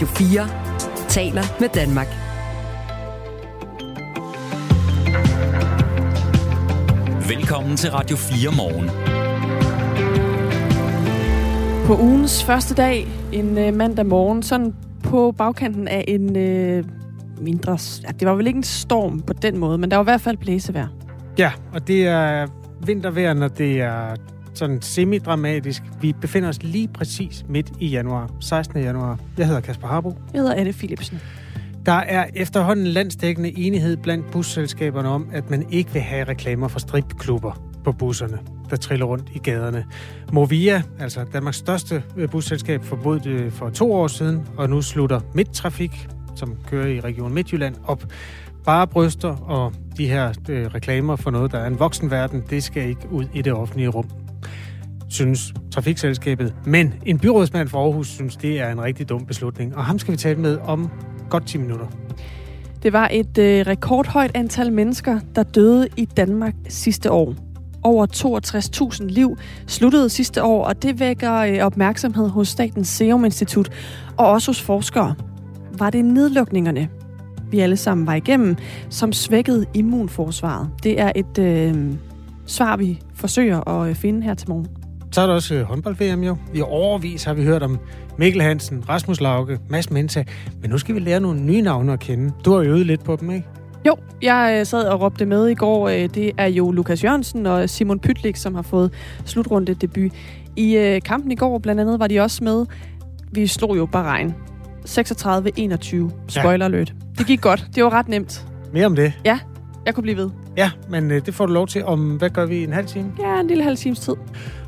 Radio 4 taler med Danmark. Velkommen til Radio 4 morgen. På ugens første dag, en øh, mandag morgen, sådan på bagkanten af en øh, mindre... Ja, det var vel ikke en storm på den måde, men der var i hvert fald blæsevejr. Ja, og det er vintervejr, når det er sådan semi-dramatisk. Vi befinder os lige præcis midt i januar, 16. januar. Jeg hedder Kasper Harbo. Jeg hedder Anne Philipsen. Der er efterhånden landsdækkende enighed blandt busselskaberne om, at man ikke vil have reklamer for stripklubber på busserne, der triller rundt i gaderne. Movia, altså Danmarks største øh, busselskab, forbød det for to år siden, og nu slutter Midttrafik, som kører i Region Midtjylland, op. Bare bryster og de her øh, reklamer for noget, der er en voksenverden, det skal ikke ud i det offentlige rum synes trafikselskabet. Men en byrådsmand fra Aarhus synes, det er en rigtig dum beslutning. Og ham skal vi tale med om godt 10 minutter. Det var et øh, rekordhøjt antal mennesker, der døde i Danmark sidste år. Over 62.000 liv sluttede sidste år, og det vækker øh, opmærksomhed hos Statens Serum Institut og også hos forskere. Var det nedlukningerne, vi alle sammen var igennem, som svækkede immunforsvaret? Det er et øh, svar, vi forsøger at øh, finde her til morgen. Så er der også øh, håndbold-VM jo. I overvis har vi hørt om Mikkel Hansen, Rasmus Lauke, Mads Mensa. Men nu skal vi lære nogle nye navne at kende. Du har øvet lidt på dem, ikke? Jo, jeg øh, sad og råbte med i går. Øh, det er jo Lukas Jørgensen og Simon Pytlik, som har fået slutrunde debut. I kampen i går blandt andet var de også med. Vi slog jo Bahrein. 36-21. Spoiler alert. Ja. Det gik godt. Det var ret nemt. Mere om det. Ja, jeg kunne blive ved. Ja, men det får du lov til om, hvad gør vi, en halv time? Ja, en lille halv times tid.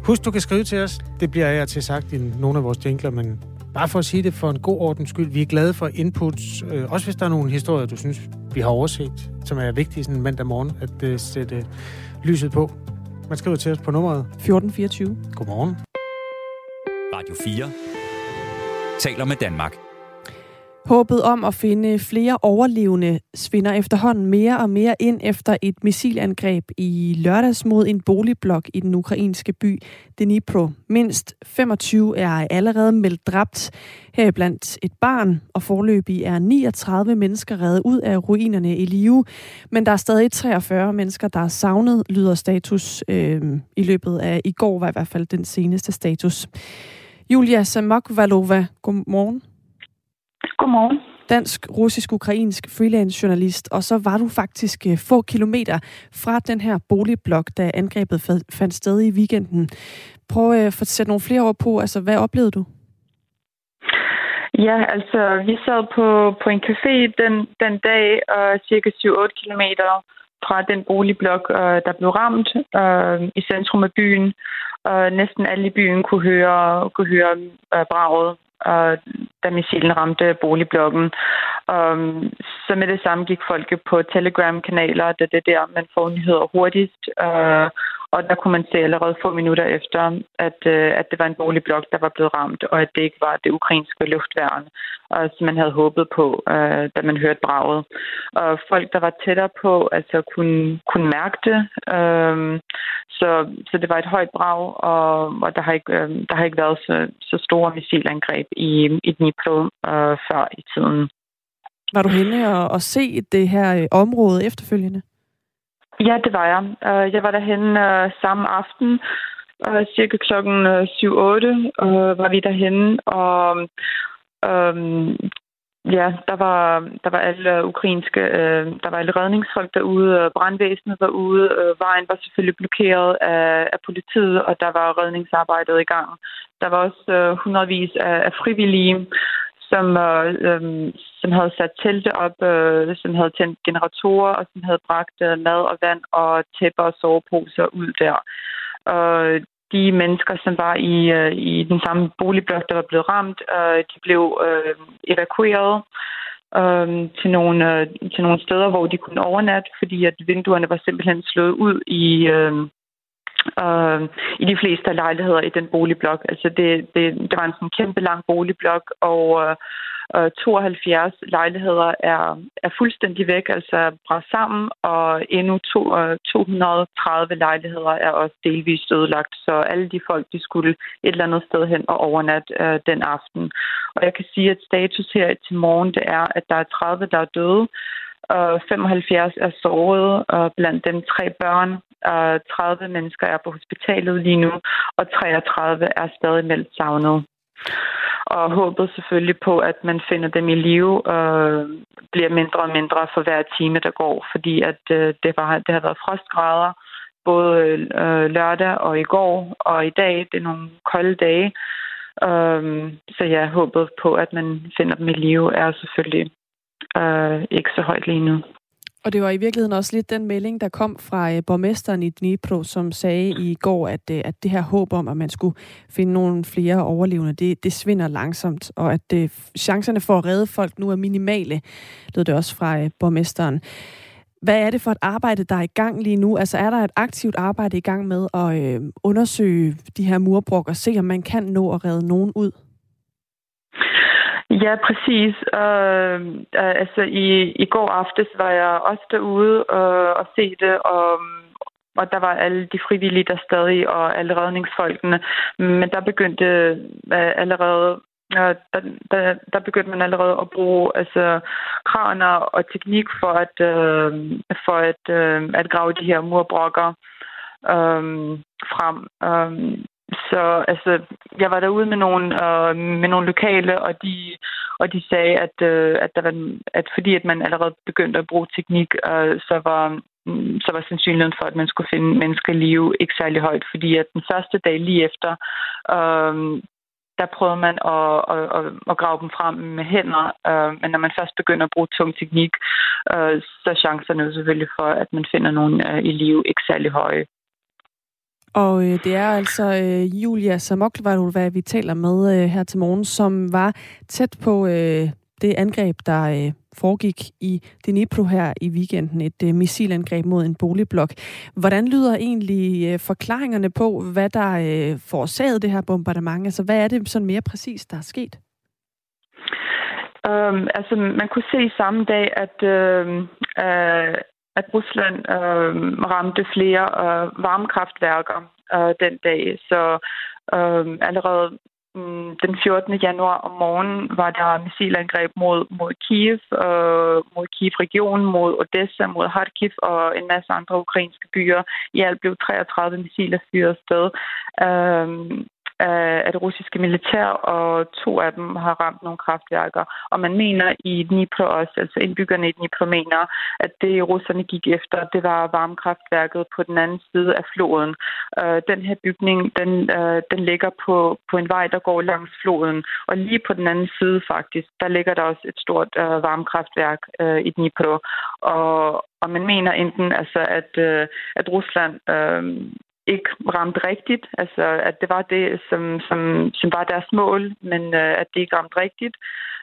Husk, du kan skrive til os. Det bliver jeg til sagt i nogle af vores jingler, men bare for at sige det for en god ordens skyld. Vi er glade for inputs, øh, også hvis der er nogle historier, du synes, vi har overset, som er vigtige sådan en mandag morgen, at uh, sætte lyset på. Man skriver til os på nummeret 1424. Godmorgen. Radio 4 taler med Danmark. Håbet om at finde flere overlevende svinder efterhånden mere og mere ind efter et missilangreb i lørdags mod en boligblok i den ukrainske by Dnipro. Mindst 25 er allerede meldt dræbt, heriblandt et barn, og forløbig er 39 mennesker reddet ud af ruinerne i live. Men der er stadig 43 mennesker, der er savnet, lyder status øh, i løbet af i går, var i hvert fald den seneste status. Julia Samokvalova, godmorgen. Godmorgen. Dansk, russisk, ukrainsk freelance journalist, og så var du faktisk øh, få kilometer fra den her boligblok, da angrebet fandt sted i weekenden. Prøv øh, at sætte nogle flere ord på, altså hvad oplevede du? Ja, altså vi sad på, på en café den, den dag, og cirka 7-8 kilometer fra den boligblok, øh, der blev ramt øh, i centrum af byen. Og næsten alle i byen kunne høre, kunne høre øh, braget og da missilen ramte boligblokken. Og øhm, så med det samme gik folk på Telegram-kanaler, det er der, man får nyheder hurtigst. Øh, og der kunne man se allerede få minutter efter, at, øh, at det var en boligblok, der var blevet ramt, og at det ikke var det ukrainske luftværn, og som man havde håbet på, øh, da man hørte braget. Og folk, der var tættere på, altså kunne, kunne mærke det. Øh, så, så det var et højt brag, og, og der, har ikke, øh, der har ikke været så, så store missilangreb i, i Dnipro øh, før i tiden. Var du henne og, og se det her øh, område efterfølgende? Ja, det var jeg. Øh, jeg var derhen øh, samme aften, øh, cirka klokken øh, 7-8 øh, var vi derhen, og øhm, ja, der var, der var alle ukrainske, der var alle redningsfolk derude, brandvæsenet var ude, vejen var selvfølgelig blokeret af, af politiet, og der var redningsarbejdet i gang. Der var også hundredvis af, af frivillige, som, øh, øhm, som havde sat telte op, øh, som havde tændt generatorer, og som havde bragt øh, mad og vand og tæpper og soveposer ud der. Og de mennesker, som var i, øh, i den samme boligblok, der var blevet ramt, øh, de blev øh, evakueret øh, til, nogle, øh, til nogle steder, hvor de kunne overnatte, fordi at vinduerne var simpelthen slået ud i, øh, øh, i de fleste lejligheder i den boligblok. Altså det, det, det var en sådan kæmpe lang boligblok, og øh, 72 lejligheder er, er fuldstændig væk, altså bræt sammen, og endnu to, øh, 230 lejligheder er også delvist ødelagt. Så alle de folk, de skulle et eller andet sted hen og overnat øh, den aften. Og jeg kan sige, at status her til morgen, det er, at der er 30, der er døde, og 75 er såret, og blandt dem tre børn. Og 30 mennesker er på hospitalet lige nu, og 33 er stadig meldt savnet. Og håbet selvfølgelig på, at man finder dem i live, og bliver mindre og mindre for hver time, der går, fordi at øh, det, var, det har været frostgrader, både øh, lørdag og i går, og i dag, det er nogle kolde dage. Um, så jeg håbet på, at man finder dem i live, er selvfølgelig øh, ikke så højt lige nu. Og det var i virkeligheden også lidt den melding, der kom fra øh, borgmesteren i Dnipro, som sagde i går, at, øh, at det her håb om, at man skulle finde nogle flere overlevende, det, det svinder langsomt, og at øh, chancerne for at redde folk nu er minimale, lød det også fra øh, borgmesteren. Hvad er det for et arbejde, der er i gang lige nu? Altså er der et aktivt arbejde i gang med at øh, undersøge de her murbrok og se, om man kan nå at redde nogen ud? Ja, præcis. Uh, altså i, i går aftes var jeg også derude uh, og se det, og, og der var alle de frivillige der stadig, og alle redningsfolkene. Men der begyndte uh, allerede Ja, der, der, der begyndte man allerede at bruge altså, kraner og teknik for at, øh, for at, øh, at grave de her murbrokker øh, frem. Øh, så altså, jeg var derude med nogle, øh, med nogle lokale, og de, og de sagde, at, øh, at, der var, at fordi at man allerede begyndte at bruge teknik, øh, så var mm, så var sandsynligheden for, at man skulle finde mennesker liv ikke særlig højt, fordi at den første dag lige efter, øh, der prøvede man at, at, at, at grave dem frem med hænder, øh, men når man først begynder at bruge tung teknik, øh, så er chancerne jo selvfølgelig for, at man finder nogen øh, i liv ikke særlig høje. Og øh, det er altså øh, Julia hvad vi taler med øh, her til morgen, som var tæt på øh, det angreb, der øh, foregik i Dnipro her i weekenden. Et øh, missilangreb mod en boligblok. Hvordan lyder egentlig øh, forklaringerne på, hvad der øh, forårsagede det her bombardement? Altså, hvad er det sådan mere præcist, der er sket? Um, altså, man kunne se samme dag, at, uh, uh, at Rusland øh, ramte flere øh, varmekraftværker øh, den dag. Så øh, allerede øh, den 14. januar om morgenen var der missilangreb mod, mod Kiev, øh, mod Kiev-regionen, mod Odessa, mod Kharkiv og en masse andre ukrainske byer. I alt blev 33 missiler fyret sted. Øh, af det russiske militær, og to af dem har ramt nogle kraftværker. Og man mener i Dnipro også, altså indbyggerne i Dnipro mener, at det russerne gik efter, det var varmekraftværket på den anden side af floden. Øh, den her bygning, den, øh, den ligger på, på en vej, der går langs floden, og lige på den anden side faktisk, der ligger der også et stort øh, varmekraftværk øh, i Dnipro. Og, og man mener enten, altså, at, øh, at Rusland øh, ikke ramte rigtigt, altså at det var det, som, som, som var deres mål, men øh, at det ikke ramte rigtigt.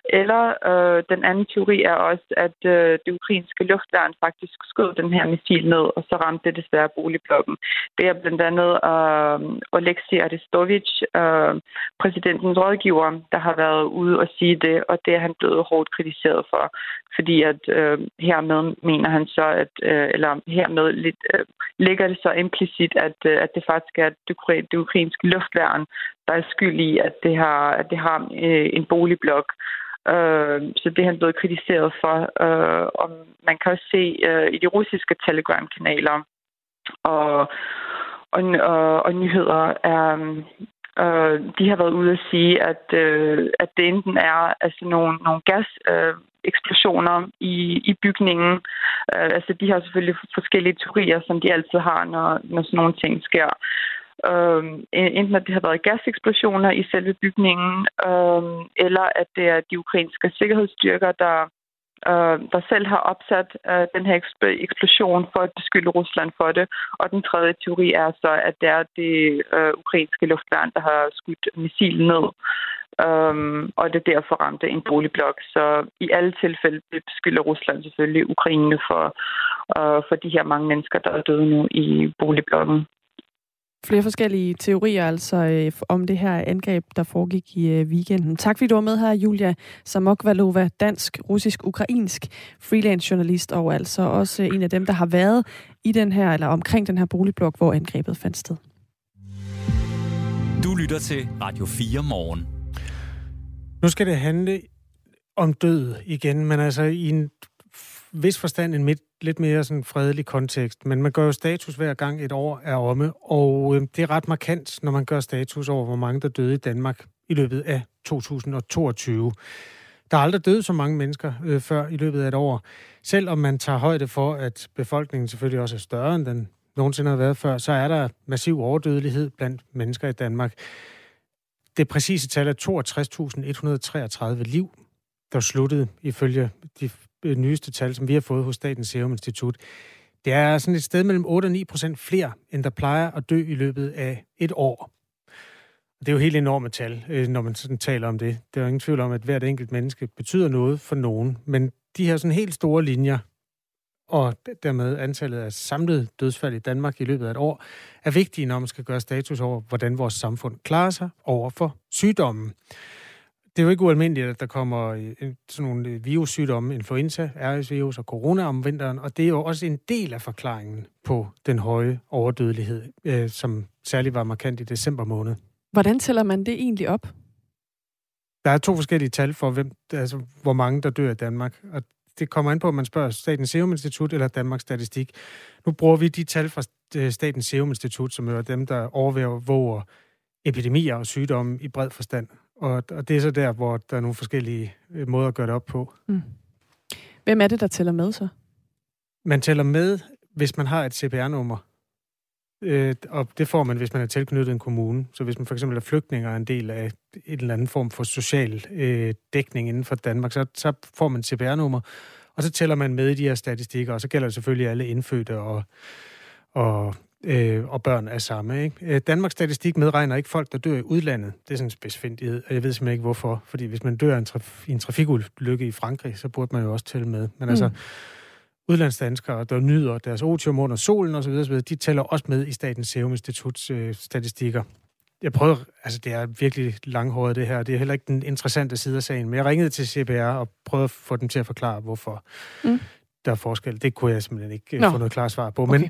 Eller øh, den anden teori er også, at øh, det ukrainske luftværn faktisk skød den her missil ned, og så ramte det desværre boligblokken. Det er blandt andet øh, Oleksiy Aristovich, øh, præsidentens rådgiver, der har været ude og sige det, og det er han blevet hårdt kritiseret for, fordi at øh, hermed mener han så, at, øh, eller hermed lidt, øh, ligger det så implicit, at, øh, at det faktisk er det, det ukrainske luftværn, der er skyld i, at det har, at det har øh, en boligblok. Øh, så det er han blevet kritiseret for. Øh, og man kan også se øh, i de russiske Telegram-kanaler og, og, og, og nyheder er, øh, de har været ude at sige, at, øh, at det enten er altså nogle, nogle gas... Øh, eksplosioner i, i bygningen. Uh, altså, de har selvfølgelig forskellige teorier, som de altid har, når, når sådan nogle ting sker. Øh, enten at det har været gaseksplosioner i selve bygningen, øh, eller at det er de ukrainske sikkerhedsstyrker, der, øh, der selv har opsat øh, den her eksplosion for at beskylde Rusland for det. Og den tredje teori er så, at det er det øh, ukrainske luftværn, der har skudt missilen ned. øh, og det derfor ramte en boligblok. Så i alle tilfælde beskylder Rusland selvfølgelig Ukraine for, øh, for de her mange mennesker, der er døde nu i boligblokken. Flere forskellige teorier altså øh, om det her angreb, der foregik i øh, weekenden. Tak fordi du var med her, Julia Samokvalova, dansk, russisk, ukrainsk freelance journalist, og altså også en af dem, der har været i den her, eller omkring den her boligblok, hvor angrebet fandt sted. Du lytter til Radio 4 morgen. Nu skal det handle om død igen, men altså i en vis forstand en midt, lidt mere sådan fredelig kontekst. Men man gør jo status hver gang et år er omme, og øh, det er ret markant, når man gør status over, hvor mange der døde i Danmark i løbet af 2022. Der er aldrig døde så mange mennesker øh, før i løbet af et år. Selvom man tager højde for, at befolkningen selvfølgelig også er større, end den nogensinde har været før, så er der massiv overdødelighed blandt mennesker i Danmark. Det præcise tal er 62.133 liv, der sluttede ifølge de Øh, nyeste tal, som vi har fået hos Statens Serum Institut. Det er sådan et sted mellem 8 og 9 procent flere, end der plejer at dø i løbet af et år. Det er jo helt enorme tal, øh, når man sådan taler om det. Der er ingen tvivl om, at hvert enkelt menneske betyder noget for nogen. Men de her sådan helt store linjer, og dermed antallet af samlede dødsfald i Danmark i løbet af et år, er vigtige, når man skal gøre status over, hvordan vores samfund klarer sig over for sygdommen. Det er jo ikke ualmindeligt, at der kommer øh, sådan nogle øh, virussygdomme, influenza, RS-virus og corona om vinteren, og det er jo også en del af forklaringen på den høje overdødelighed, øh, som særligt var markant i december måned. Hvordan tæller man det egentlig op? Der er to forskellige tal for, hvem, altså, hvor mange der dør i Danmark, og det kommer an på, om man spørger Statens Serum Institut eller Danmarks Statistik. Nu bruger vi de tal fra Statens Serum Institut, som er dem, der overvåger epidemier og sygdomme i bred forstand. Og, og det er så der, hvor der er nogle forskellige øh, måder at gøre det op på. Mm. Hvem er det, der tæller med så? Man tæller med, hvis man har et CPR-nummer. Øh, og det får man, hvis man er tilknyttet en kommune. Så hvis man for eksempel er flygtning og er en del af en eller anden form for social øh, dækning inden for Danmark, så, så får man et CPR-nummer, og så tæller man med i de her statistikker, og så gælder det selvfølgelig alle indfødte og, og øh, og børn er samme. Ikke? Øh, Danmarks Statistik medregner ikke folk, der dør i udlandet. Det er sådan en specifindighed, og jeg ved simpelthen ikke hvorfor. Fordi hvis man dør i en, traf- i en trafikulykke i Frankrig, så burde man jo også tælle med. Men altså, mm. altså, udlandsdanskere, der nyder deres otium under solen osv., osv., de tæller også med i Statens Serum Instituts øh, statistikker. Jeg prøver, altså det er virkelig langhåret det her, det er heller ikke den interessante side af sagen, men jeg ringede til CPR og prøvede at få dem til at forklare, hvorfor mm. der er forskel. Det kunne jeg simpelthen ikke øh, Nå. få noget klart svar på. Okay. Men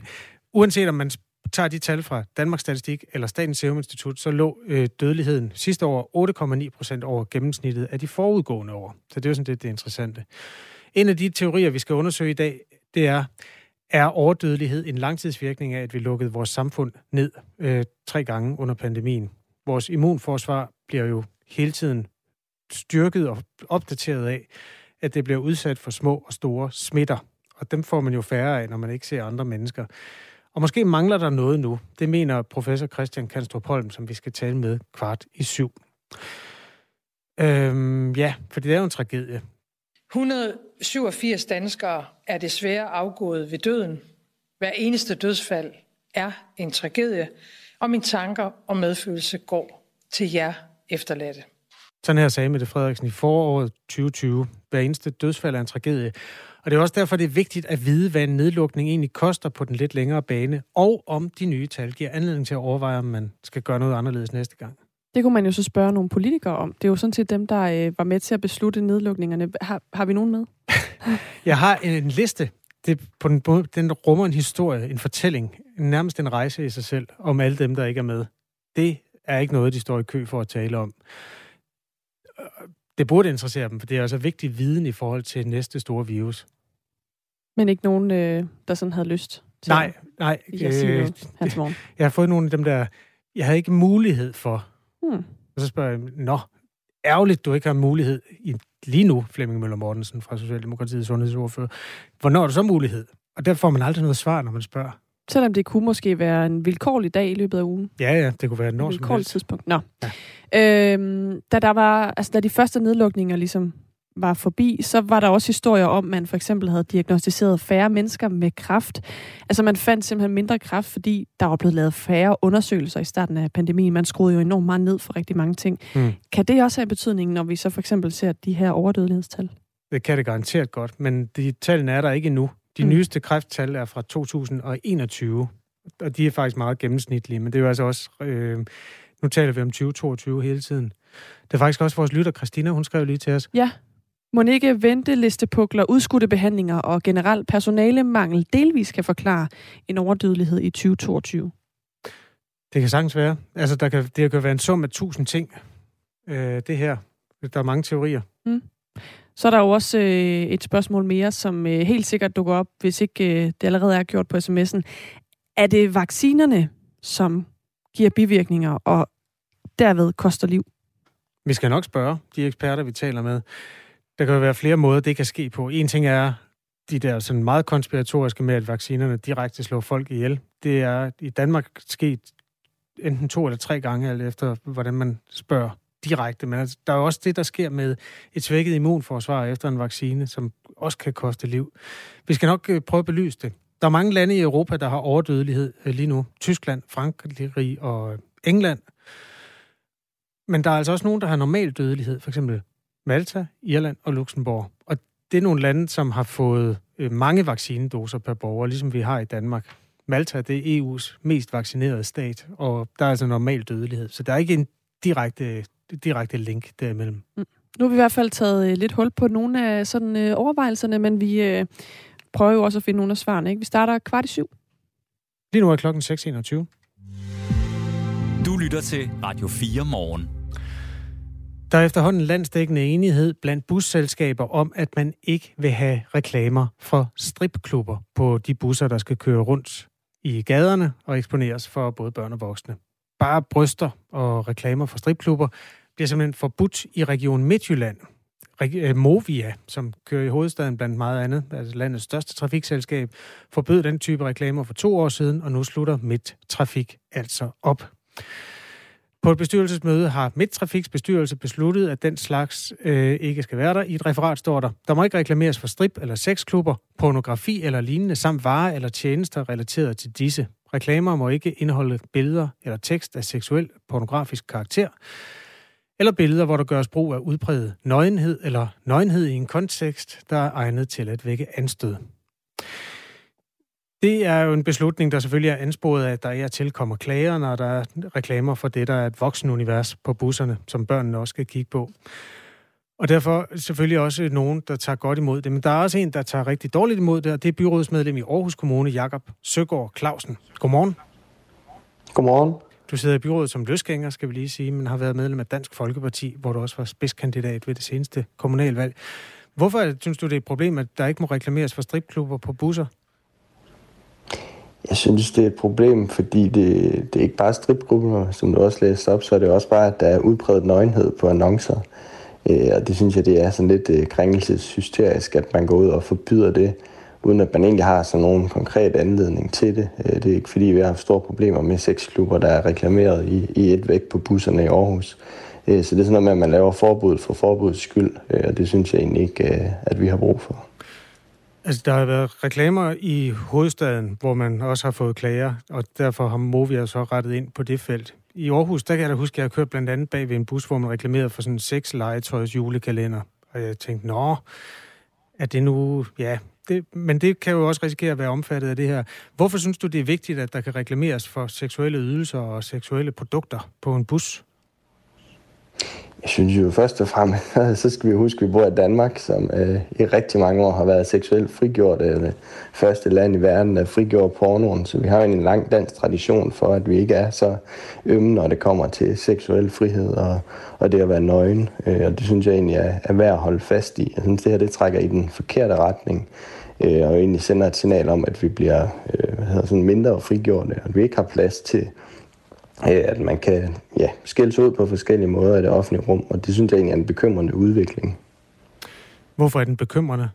uanset om man tager de tal fra Danmarks Statistik eller Statens Serum Institut, så lå øh, dødeligheden sidste år 8,9 procent over gennemsnittet af de forudgående år. Så det er jo sådan det, det interessante. En af de teorier, vi skal undersøge i dag, det er, er overdødelighed en langtidsvirkning af, at vi lukkede vores samfund ned øh, tre gange under pandemien. Vores immunforsvar bliver jo hele tiden styrket og opdateret af, at det bliver udsat for små og store smitter. Og dem får man jo færre af, når man ikke ser andre mennesker. Og måske mangler der noget nu. Det mener professor Christian Kanstrup Holm, som vi skal tale med kvart i syv. Øhm, ja, for det er jo en tragedie. 187 danskere er desværre afgået ved døden. Hver eneste dødsfald er en tragedie, og mine tanker og medfølelse går til jer efterladte. Sådan her sagde Mette Frederiksen i foråret 2020. Hver eneste dødsfald er en tragedie. Og det er også derfor, det er vigtigt at vide, hvad en nedlukning egentlig koster på den lidt længere bane, og om de nye tal giver anledning til at overveje, om man skal gøre noget anderledes næste gang. Det kunne man jo så spørge nogle politikere om. Det er jo sådan set dem, der øh, var med til at beslutte nedlukningerne. Har, har vi nogen med? Jeg har en, en liste. Det, på den, den rummer en historie, en fortælling, nærmest en rejse i sig selv, om alle dem, der ikke er med. Det er ikke noget, de står i kø for at tale om det burde interessere dem, for det er altså vigtig viden i forhold til næste store virus. Men ikke nogen, øh, der sådan havde lyst til nej, nej, sige øh, hans morgen? Jeg har fået nogle af dem, der... Jeg havde ikke mulighed for. Hmm. Og så spørger jeg, nå, ærgerligt, du ikke har mulighed i, lige nu, Flemming Møller Mortensen fra Socialdemokratiets sundhedsordfører. Hvornår er du så mulighed? Og der får man aldrig noget svar, når man spørger. Selvom det kunne måske være en vilkårlig dag i løbet af ugen. Ja, ja, det kunne være når som helst. tidspunkt. Nå. Ja. Øhm, da, der var, altså, da de første nedlukninger ligesom var forbi, så var der også historier om, at man for eksempel havde diagnostiseret færre mennesker med kræft. Altså man fandt simpelthen mindre kræft, fordi der var blevet lavet færre undersøgelser i starten af pandemien. Man skruede jo enormt meget ned for rigtig mange ting. Mm. Kan det også have betydning, når vi så for eksempel ser de her overdødelighedstal? Det kan det garanteret godt, men de tallene er der ikke endnu. De mm. nyeste kræfttal er fra 2021, og de er faktisk meget gennemsnitlige, men det er jo altså også, øh, nu taler vi om 2022 hele tiden. Det er faktisk også vores lytter, Christina, hun skrev lige til os. Ja. Må ikke ventelistepukler, udskudte behandlinger og generelt personalemangel delvis kan forklare en overdødelighed i 2022? Det kan sagtens være. Altså, der kan, det kan være en sum af tusind ting, øh, det her. Der er mange teorier. Mm. Så er der jo også øh, et spørgsmål mere, som øh, helt sikkert dukker op, hvis ikke øh, det allerede er gjort på sms'en. Er det vaccinerne, som giver bivirkninger og derved koster liv? Vi skal nok spørge de eksperter, vi taler med. Der kan jo være flere måder, det kan ske på. En ting er de der sådan meget konspiratoriske med, at vaccinerne direkte slår folk ihjel. Det er i Danmark sket enten to eller tre gange, alt efter hvordan man spørger direkte. Men altså, der er jo også det, der sker med et svækket immunforsvar efter en vaccine, som også kan koste liv. Vi skal nok øh, prøve at belyse det. Der er mange lande i Europa, der har overdødelighed øh, lige nu. Tyskland, Frankrig og England. Men der er altså også nogen, der har normal dødelighed. For eksempel Malta, Irland og Luxembourg. Og det er nogle lande, som har fået øh, mange vaccinedoser per borger, ligesom vi har i Danmark. Malta, det er EU's mest vaccinerede stat, og der er altså normal dødelighed. Så der er ikke en direkte, direkte link derimellem. Mm. Nu har vi i hvert fald taget øh, lidt hul på nogle af sådan øh, overvejelserne, men vi øh, prøver jo også at finde nogle af svarene. Ikke? Vi starter kvart i syv. Lige nu er klokken 6.21. Du lytter til Radio 4 morgen. Der er efterhånden landsdækkende enighed blandt busselskaber om, at man ikke vil have reklamer for stripklubber på de busser, der skal køre rundt i gaderne og eksponeres for både børn og voksne. Bare bryster og reklamer for stripklubber bliver simpelthen forbudt i Region Midtjylland. Øh, Movia, som kører i hovedstaden blandt meget andet, altså landets største trafikselskab, forbød den type reklamer for to år siden, og nu slutter Midt Trafik altså op. På et bestyrelsesmøde har Midtrafiks bestyrelse besluttet, at den slags øh, ikke skal være der. I et referat står der, der må ikke reklameres for strip eller sexklubber, pornografi eller lignende, samt varer eller tjenester relateret til disse. Reklamer må ikke indeholde billeder eller tekst af seksuel pornografisk karakter, eller billeder, hvor der gøres brug af udpræget nøgenhed eller nøgenhed i en kontekst, der er egnet til at vække anstød. Det er jo en beslutning, der selvfølgelig er ansporet af, at der er tilkommer klager, når der er reklamer for det, der er et voksenunivers på busserne, som børnene også skal kigge på. Og derfor selvfølgelig også nogen, der tager godt imod det. Men der er også en, der tager rigtig dårligt imod det, og det er byrådsmedlem i Aarhus Kommune, Jakob Søgaard Clausen. Godmorgen. Godmorgen. Du sidder i byrådet som løsgænger, skal vi lige sige, men har været medlem af Dansk Folkeparti, hvor du også var spidskandidat ved det seneste kommunalvalg. Hvorfor synes du, det er et problem, at der ikke må reklameres for stripklubber på busser? Jeg synes, det er et problem, fordi det, det er ikke bare stripgrupper, som du også læste op, så er det også bare, at der er udbredt nøgenhed på annoncer. Øh, og det synes jeg, det er sådan lidt øh, krænkelseshysterisk, at man går ud og forbyder det, uden at man egentlig har sådan nogen konkret anledning til det. Øh, det er ikke fordi, vi har haft store problemer med sexklubber, der er reklameret i, i et væk på busserne i Aarhus. Øh, så det er sådan noget med, at man laver forbud for forbuds skyld, øh, og det synes jeg egentlig ikke, øh, at vi har brug for. Altså, der har været reklamer i hovedstaden, hvor man også har fået klager, og derfor har Movia så rettet ind på det felt. I Aarhus, der kan jeg da huske, at jeg kørte blandt andet bag ved en bus, hvor man reklamerede for sådan en seks legetøjs julekalender. Og jeg tænkte, nå, er det nu... Ja, det, men det kan jo også risikere at være omfattet af det her. Hvorfor synes du, det er vigtigt, at der kan reklameres for seksuelle ydelser og seksuelle produkter på en bus? Jeg synes jo først og fremmest, så skal vi huske, at vi bor i Danmark, som øh, i rigtig mange år har været seksuelt frigjort. Det det første land i verden, der frigjorde pornoen. Så vi har en lang dansk tradition for, at vi ikke er så ømme, når det kommer til seksuel frihed og, og det at være nøgen. Øh, og det synes jeg egentlig er, er værd at holde fast i. Jeg synes, det her det trækker i den forkerte retning. Øh, og egentlig sender et signal om, at vi bliver øh, hvad hedder, sådan mindre frigjorte, og at vi ikke har plads til Øh, at man kan ja, skældes ud på forskellige måder i det offentlige rum, og det synes jeg egentlig er en bekymrende udvikling. Hvorfor er den bekymrende?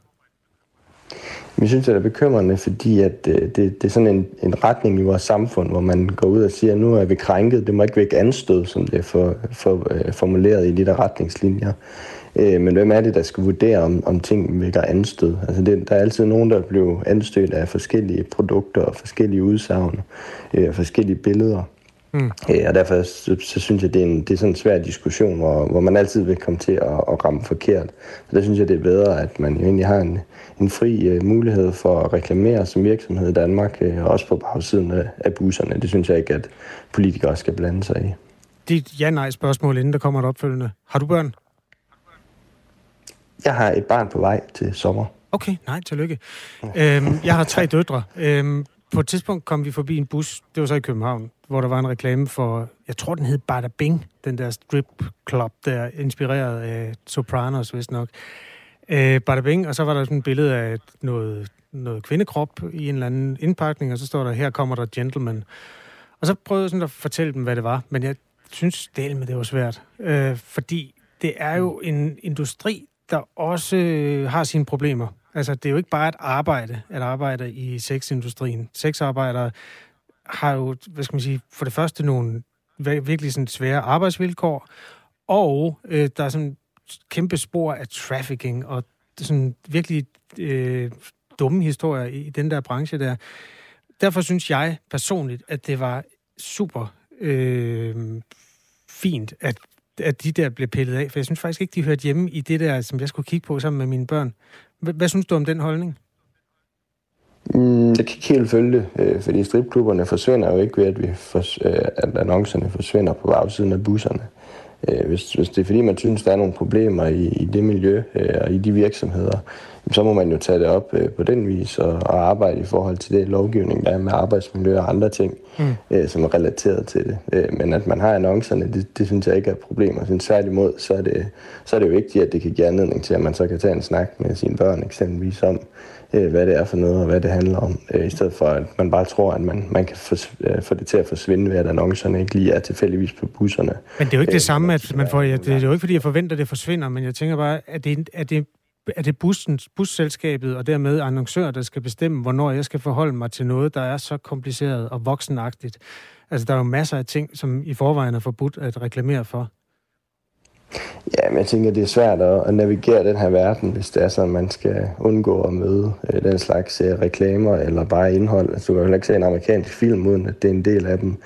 Jeg synes, det er bekymrende, fordi at øh, det, det er sådan en, en retning i vores samfund, hvor man går ud og siger, at nu er vi krænket, det må ikke vække anstød, som det er for, for, uh, formuleret i de der retningslinjer. Men hvem er det, der skal vurdere, om, om ting vækker anstød? Altså det, der er altid nogen, der bliver anstødt af forskellige produkter og forskellige udsagn, uh, forskellige billeder. Mm. Øh, og derfor så, så synes jeg, det er, en, det er sådan en svær diskussion, hvor, hvor man altid vil komme til at, at ramme forkert. Så der synes jeg, det er bedre, at man jo egentlig har en, en fri uh, mulighed for at reklamere som virksomhed i Danmark, uh, også på bagsiden af, af busserne. Det synes jeg ikke, at politikere skal blande sig i. Dit ja-nej-spørgsmål, inden der kommer et opfølgende. Har du børn? Jeg har et barn på vej til sommer. Okay, nej, tillykke. Øhm, jeg har tre døtre. Øhm, på et tidspunkt kom vi forbi en bus, det var så i København, hvor der var en reklame for, jeg tror den hed Bada Bing, den der strip club, der inspireret af Sopranos, hvis nok. Øh, Bada Bing, og så var der sådan et billede af noget, noget kvindekrop i en eller anden indpakning, og så står der, her kommer der gentleman. Og så prøvede jeg sådan at fortælle dem, hvad det var, men jeg synes del med det var svært, øh, fordi det er jo en industri, der også øh, har sine problemer. Altså, det er jo ikke bare et arbejde, at arbejde i sexindustrien. Sexarbejdere har jo, hvad skal man sige, for det første nogle virkelig sådan svære arbejdsvilkår, og øh, der er sådan kæmpe spor af trafficking, og sådan virkelig øh, dumme historier i den der branche der. Derfor synes jeg personligt, at det var super øh, fint, at, at de der blev pillet af, for jeg synes faktisk ikke, de hørte hjemme i det der, som jeg skulle kigge på sammen med mine børn. Hvad synes du om den holdning? Mm, jeg kan ikke helt følge det, øh, fordi stripklubberne forsvinder jo ikke ved, at, vi for, øh, at annoncerne forsvinder på bagsiden af busserne. Øh, hvis, hvis det er fordi, man synes, der er nogle problemer i, i det miljø øh, og i de virksomheder, så må man jo tage det op på den vis og, og arbejde i forhold til det lovgivning, der er med arbejdsmiljø og andre ting, mm. som er relateret til det. men at man har annoncerne, det, det synes jeg ikke er et problem. Og tværtimod, så er, det, så er det jo vigtigt, at det kan give anledning til, at man så kan tage en snak med sine børn eksempelvis om, øh, hvad det er for noget, og hvad det handler om, øh, i stedet for, at man bare tror, at man, man kan få, øh, få det til at forsvinde ved, at annoncerne ikke lige er tilfældigvis på busserne. Men det er jo ikke det øh, samme, at man får, ja, det er jo ikke, fordi jeg forventer, at det forsvinder, men jeg tænker bare, at det, er det, er det bussens, busselskabet og dermed annoncør, der skal bestemme, hvornår jeg skal forholde mig til noget, der er så kompliceret og voksenagtigt? Altså, der er jo masser af ting, som i forvejen er forbudt at reklamere for. Ja, men jeg tænker, det er svært at, navigere den her verden, hvis det er sådan, man skal undgå at møde øh, den slags øh, reklamer eller bare indhold. Altså, du kan jo ikke se en amerikansk film, uden at det er en del af dem.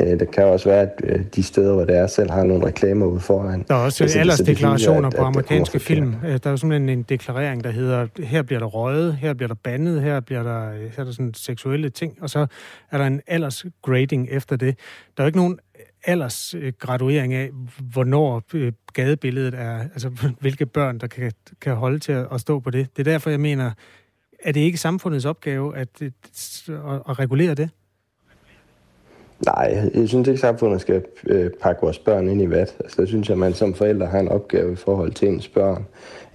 Øh, det kan også være, at øh, de steder, hvor det er, selv har nogle reklamer ude foran. Der er også altså, aldersdeklarationer på amerikanske film. Der er jo simpelthen en deklarering, der hedder, her bliver der røget, her bliver der bandet, her bliver der, her er der sådan seksuelle ting, og så er der en aldersgrading efter det. Der er jo ikke nogen aldersgraduering øh, af, hvornår øh, gadebilledet er, altså hvilke børn, der kan, kan holde til at, stå på det. Det er derfor, jeg mener, er det ikke samfundets opgave at, øh, at, at regulere det? Nej, jeg synes ikke, at samfundet skal øh, pakke vores børn ind i vat. Altså, jeg synes at man som forældre har en opgave i forhold til ens børn.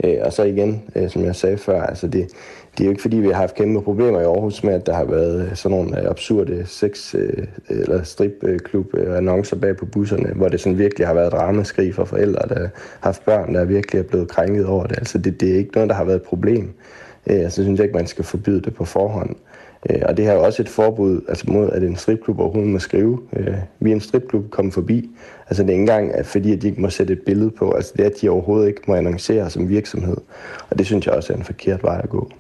Øh, og så igen, øh, som jeg sagde før, altså det, det er jo ikke fordi, vi har haft kæmpe problemer i Aarhus med, at der har været øh, sådan nogle øh, absurde sex- øh, eller stripklub-annoncer bag på busserne, hvor det sådan virkelig har været ramaskrig for forældre, der har haft børn, der virkelig er blevet krænket over det. Altså det, det er ikke noget, der har været et problem. Så synes jeg ikke, man skal forbyde det på forhånd. Øh, og det her er jo også et forbud altså mod, at en stripklub overhovedet må skrive, øh, vi er en stripklub, kom forbi. Altså det er ikke engang, at fordi at de ikke må sætte et billede på. Altså det er, at de overhovedet ikke må annoncere som virksomhed. Og det synes jeg også er en forkert vej at gå.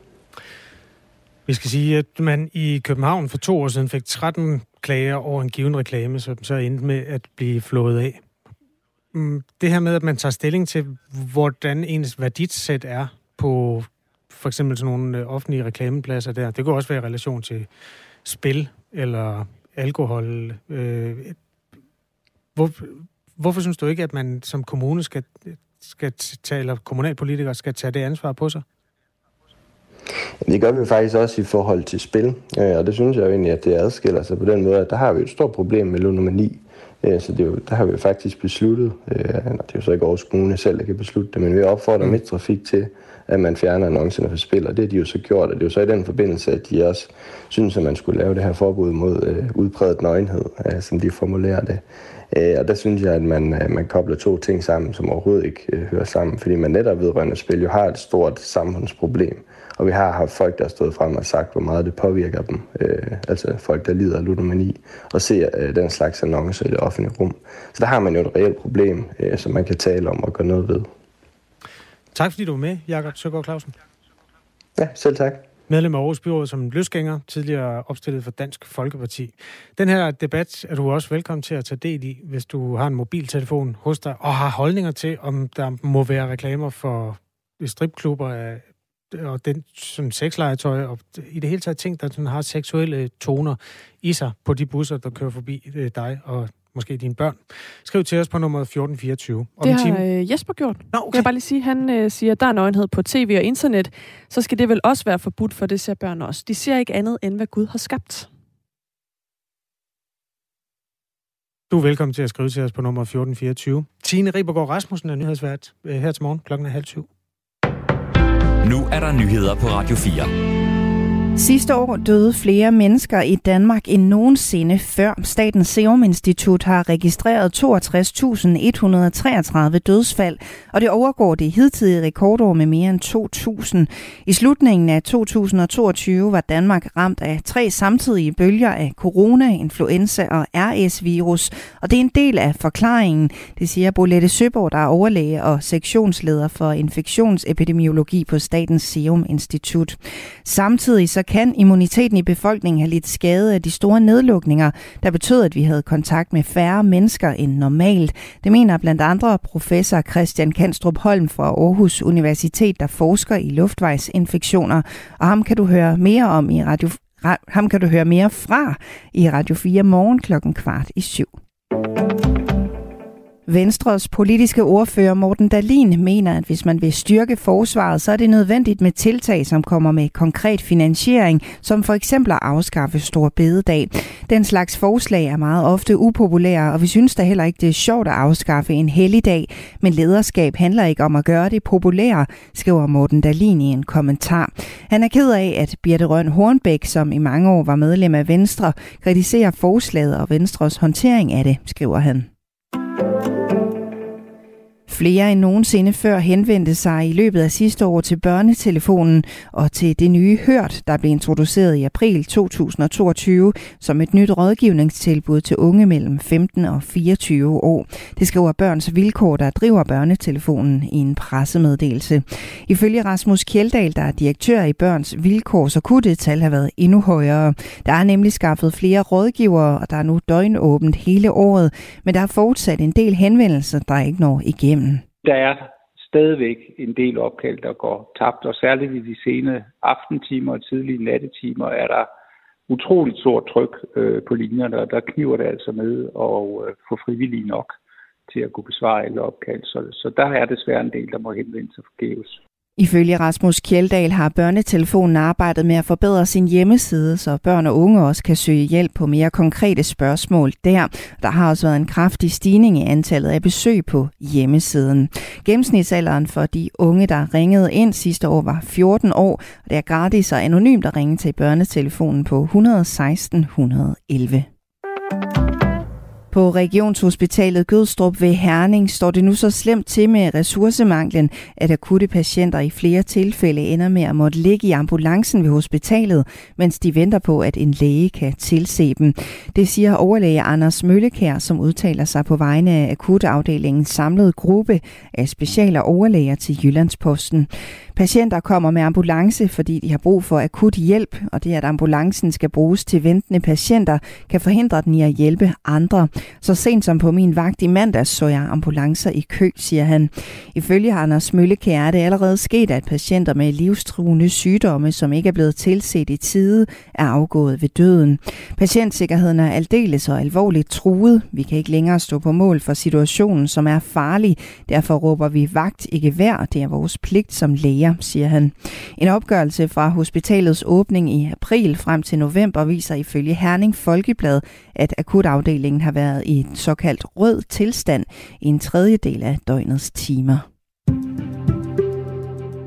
Vi skal sige, at man i København for to år siden fik 13 klager over en given reklame, som så endte med at blive flået af. Mm, det her med, at man tager stilling til, hvordan ens værdisæt er på for eksempel sådan nogle øh, offentlige reklamepladser der. Det kunne også være i relation til spil eller alkohol. Øh, hvor, hvorfor synes du ikke, at man som kommune skal, skal tage, eller kommunalpolitikere skal tage det ansvar på sig? Det gør vi faktisk også i forhold til spil, øh, og det synes jeg jo egentlig, at det adskiller sig på den måde, at der har vi et stort problem med ludomani. Øh, så det er jo, der har vi faktisk besluttet, øh, det er jo så ikke Aarhus Kommune selv, der kan beslutte det, men vi opfordrer mm. trafik til, at man fjerner annoncerne for spil, og det har de jo så gjort, og det er jo så i den forbindelse, at de også synes, at man skulle lave det her forbud mod øh, udpræget nøgenhed, øh, som de formulerer det. Øh, og der synes jeg, at man, øh, man kobler to ting sammen, som overhovedet ikke øh, hører sammen, fordi man netop vedrørende spil jo har et stort samfundsproblem. Og vi har haft folk, der har stået frem og sagt, hvor meget det påvirker dem. Øh, altså folk, der lider af ludomani, og ser øh, den slags annoncer i det offentlige rum. Så der har man jo et reelt problem, øh, som man kan tale om og gøre noget ved. Tak fordi du var med, Jakob Søgaard Clausen. Ja, selv tak. medlem af Aarhus Byråd som løsgænger, tidligere opstillet for Dansk Folkeparti. Den her debat er du også velkommen til at tage del i, hvis du har en mobiltelefon hos dig, og har holdninger til, om der må være reklamer for stripklubber og den sådan sexlegetøj, og i det hele taget ting, der sådan har seksuelle toner i sig på de busser, der kører forbi øh, dig og måske dine børn. Skriv til os på nummer 1424. Om det har øh, Jesper gjort. Nå, okay. Jeg vil bare lige sige, han øh, siger, at der er nøgenhed på tv og internet, så skal det vel også være forbudt, for det ser børn også. De ser ikke andet, end hvad Gud har skabt. Du er velkommen til at skrive til os på nummer 1424. Tine Ribergaard Rasmussen er nyhedsvært øh, her til morgen klokken er halv syv. Nu er der nyheder på Radio 4. Sidste år døde flere mennesker i Danmark end nogensinde før. Statens Serum Institut har registreret 62.133 dødsfald, og det overgår det hidtidige rekordår med mere end 2.000. I slutningen af 2022 var Danmark ramt af tre samtidige bølger af corona, influenza og RS-virus, og det er en del af forklaringen, det siger Bolette Søborg, der er overlæge og sektionsleder for infektionsepidemiologi på Statens Serum Institut. Samtidig så kan immuniteten i befolkningen have lidt skade af de store nedlukninger, der betød, at vi havde kontakt med færre mennesker end normalt. Det mener blandt andre professor Christian Kanstrup Holm fra Aarhus Universitet, der forsker i luftvejsinfektioner. Og ham kan du høre mere om i Radio ham kan du høre mere fra i Radio 4 morgen klokken kvart i syv. Venstres politiske ordfører Morten Dalin mener, at hvis man vil styrke forsvaret, så er det nødvendigt med tiltag, som kommer med konkret finansiering, som for eksempel at afskaffe Stor Bededag. Den slags forslag er meget ofte upopulære, og vi synes da heller ikke, det er sjovt at afskaffe en helligdag. Men lederskab handler ikke om at gøre det populære, skriver Morten Dalin i en kommentar. Han er ked af, at Birte Røn Hornbæk, som i mange år var medlem af Venstre, kritiserer forslaget og Venstres håndtering af det, skriver han. Flere end nogensinde før henvendte sig i løbet af sidste år til børnetelefonen og til det nye Hørt, der blev introduceret i april 2022 som et nyt rådgivningstilbud til unge mellem 15 og 24 år. Det skriver Børns Vilkår, der driver børnetelefonen i en pressemeddelelse. Ifølge Rasmus Kjeldal, der er direktør i Børns Vilkår, så kunne det tal have været endnu højere. Der er nemlig skaffet flere rådgivere, og der er nu døgnåbent hele året, men der er fortsat en del henvendelser, der ikke når igennem der er stadigvæk en del opkald, der går tabt, og særligt i de sene aftentimer og tidlige nattetimer er der utroligt stort tryk øh, på linjerne, og der kniver det altså med at øh, få frivillige nok til at kunne besvare alle opkald. Så, så der er desværre en del, der må henvende sig forgæves. Ifølge Rasmus Kjeldal har børnetelefonen arbejdet med at forbedre sin hjemmeside, så børn og unge også kan søge hjælp på mere konkrete spørgsmål der. Der har også været en kraftig stigning i antallet af besøg på hjemmesiden. Gennemsnitsalderen for de unge, der ringede ind sidste år, var 14 år, og det er gratis og anonymt at ringe til børnetelefonen på 116 111. På Regionshospitalet Gødstrup ved Herning står det nu så slemt til med ressourcemanglen, at akutte patienter i flere tilfælde ender med at måtte ligge i ambulancen ved hospitalet, mens de venter på, at en læge kan tilse dem. Det siger overlæge Anders Møllekær, som udtaler sig på vegne af akutafdelingens samlede gruppe af speciale overlæger til Jyllandsposten. Patienter kommer med ambulance, fordi de har brug for akut hjælp, og det at ambulancen skal bruges til ventende patienter, kan forhindre den i at hjælpe andre. Så sent som på min vagt i mandags så jeg ambulancer i kø, siger han. Ifølge Anders Møllekær er det allerede sket, at patienter med livstruende sygdomme, som ikke er blevet tilset i tide, er afgået ved døden. Patientsikkerheden er aldeles og alvorligt truet. Vi kan ikke længere stå på mål for situationen, som er farlig. Derfor råber vi vagt ikke værd. Det er vores pligt som læge mere, siger han. En opgørelse fra hospitalets åbning i april frem til november viser ifølge Herning Folkeblad, at akutafdelingen har været i en såkaldt rød tilstand i en tredjedel af døgnets timer.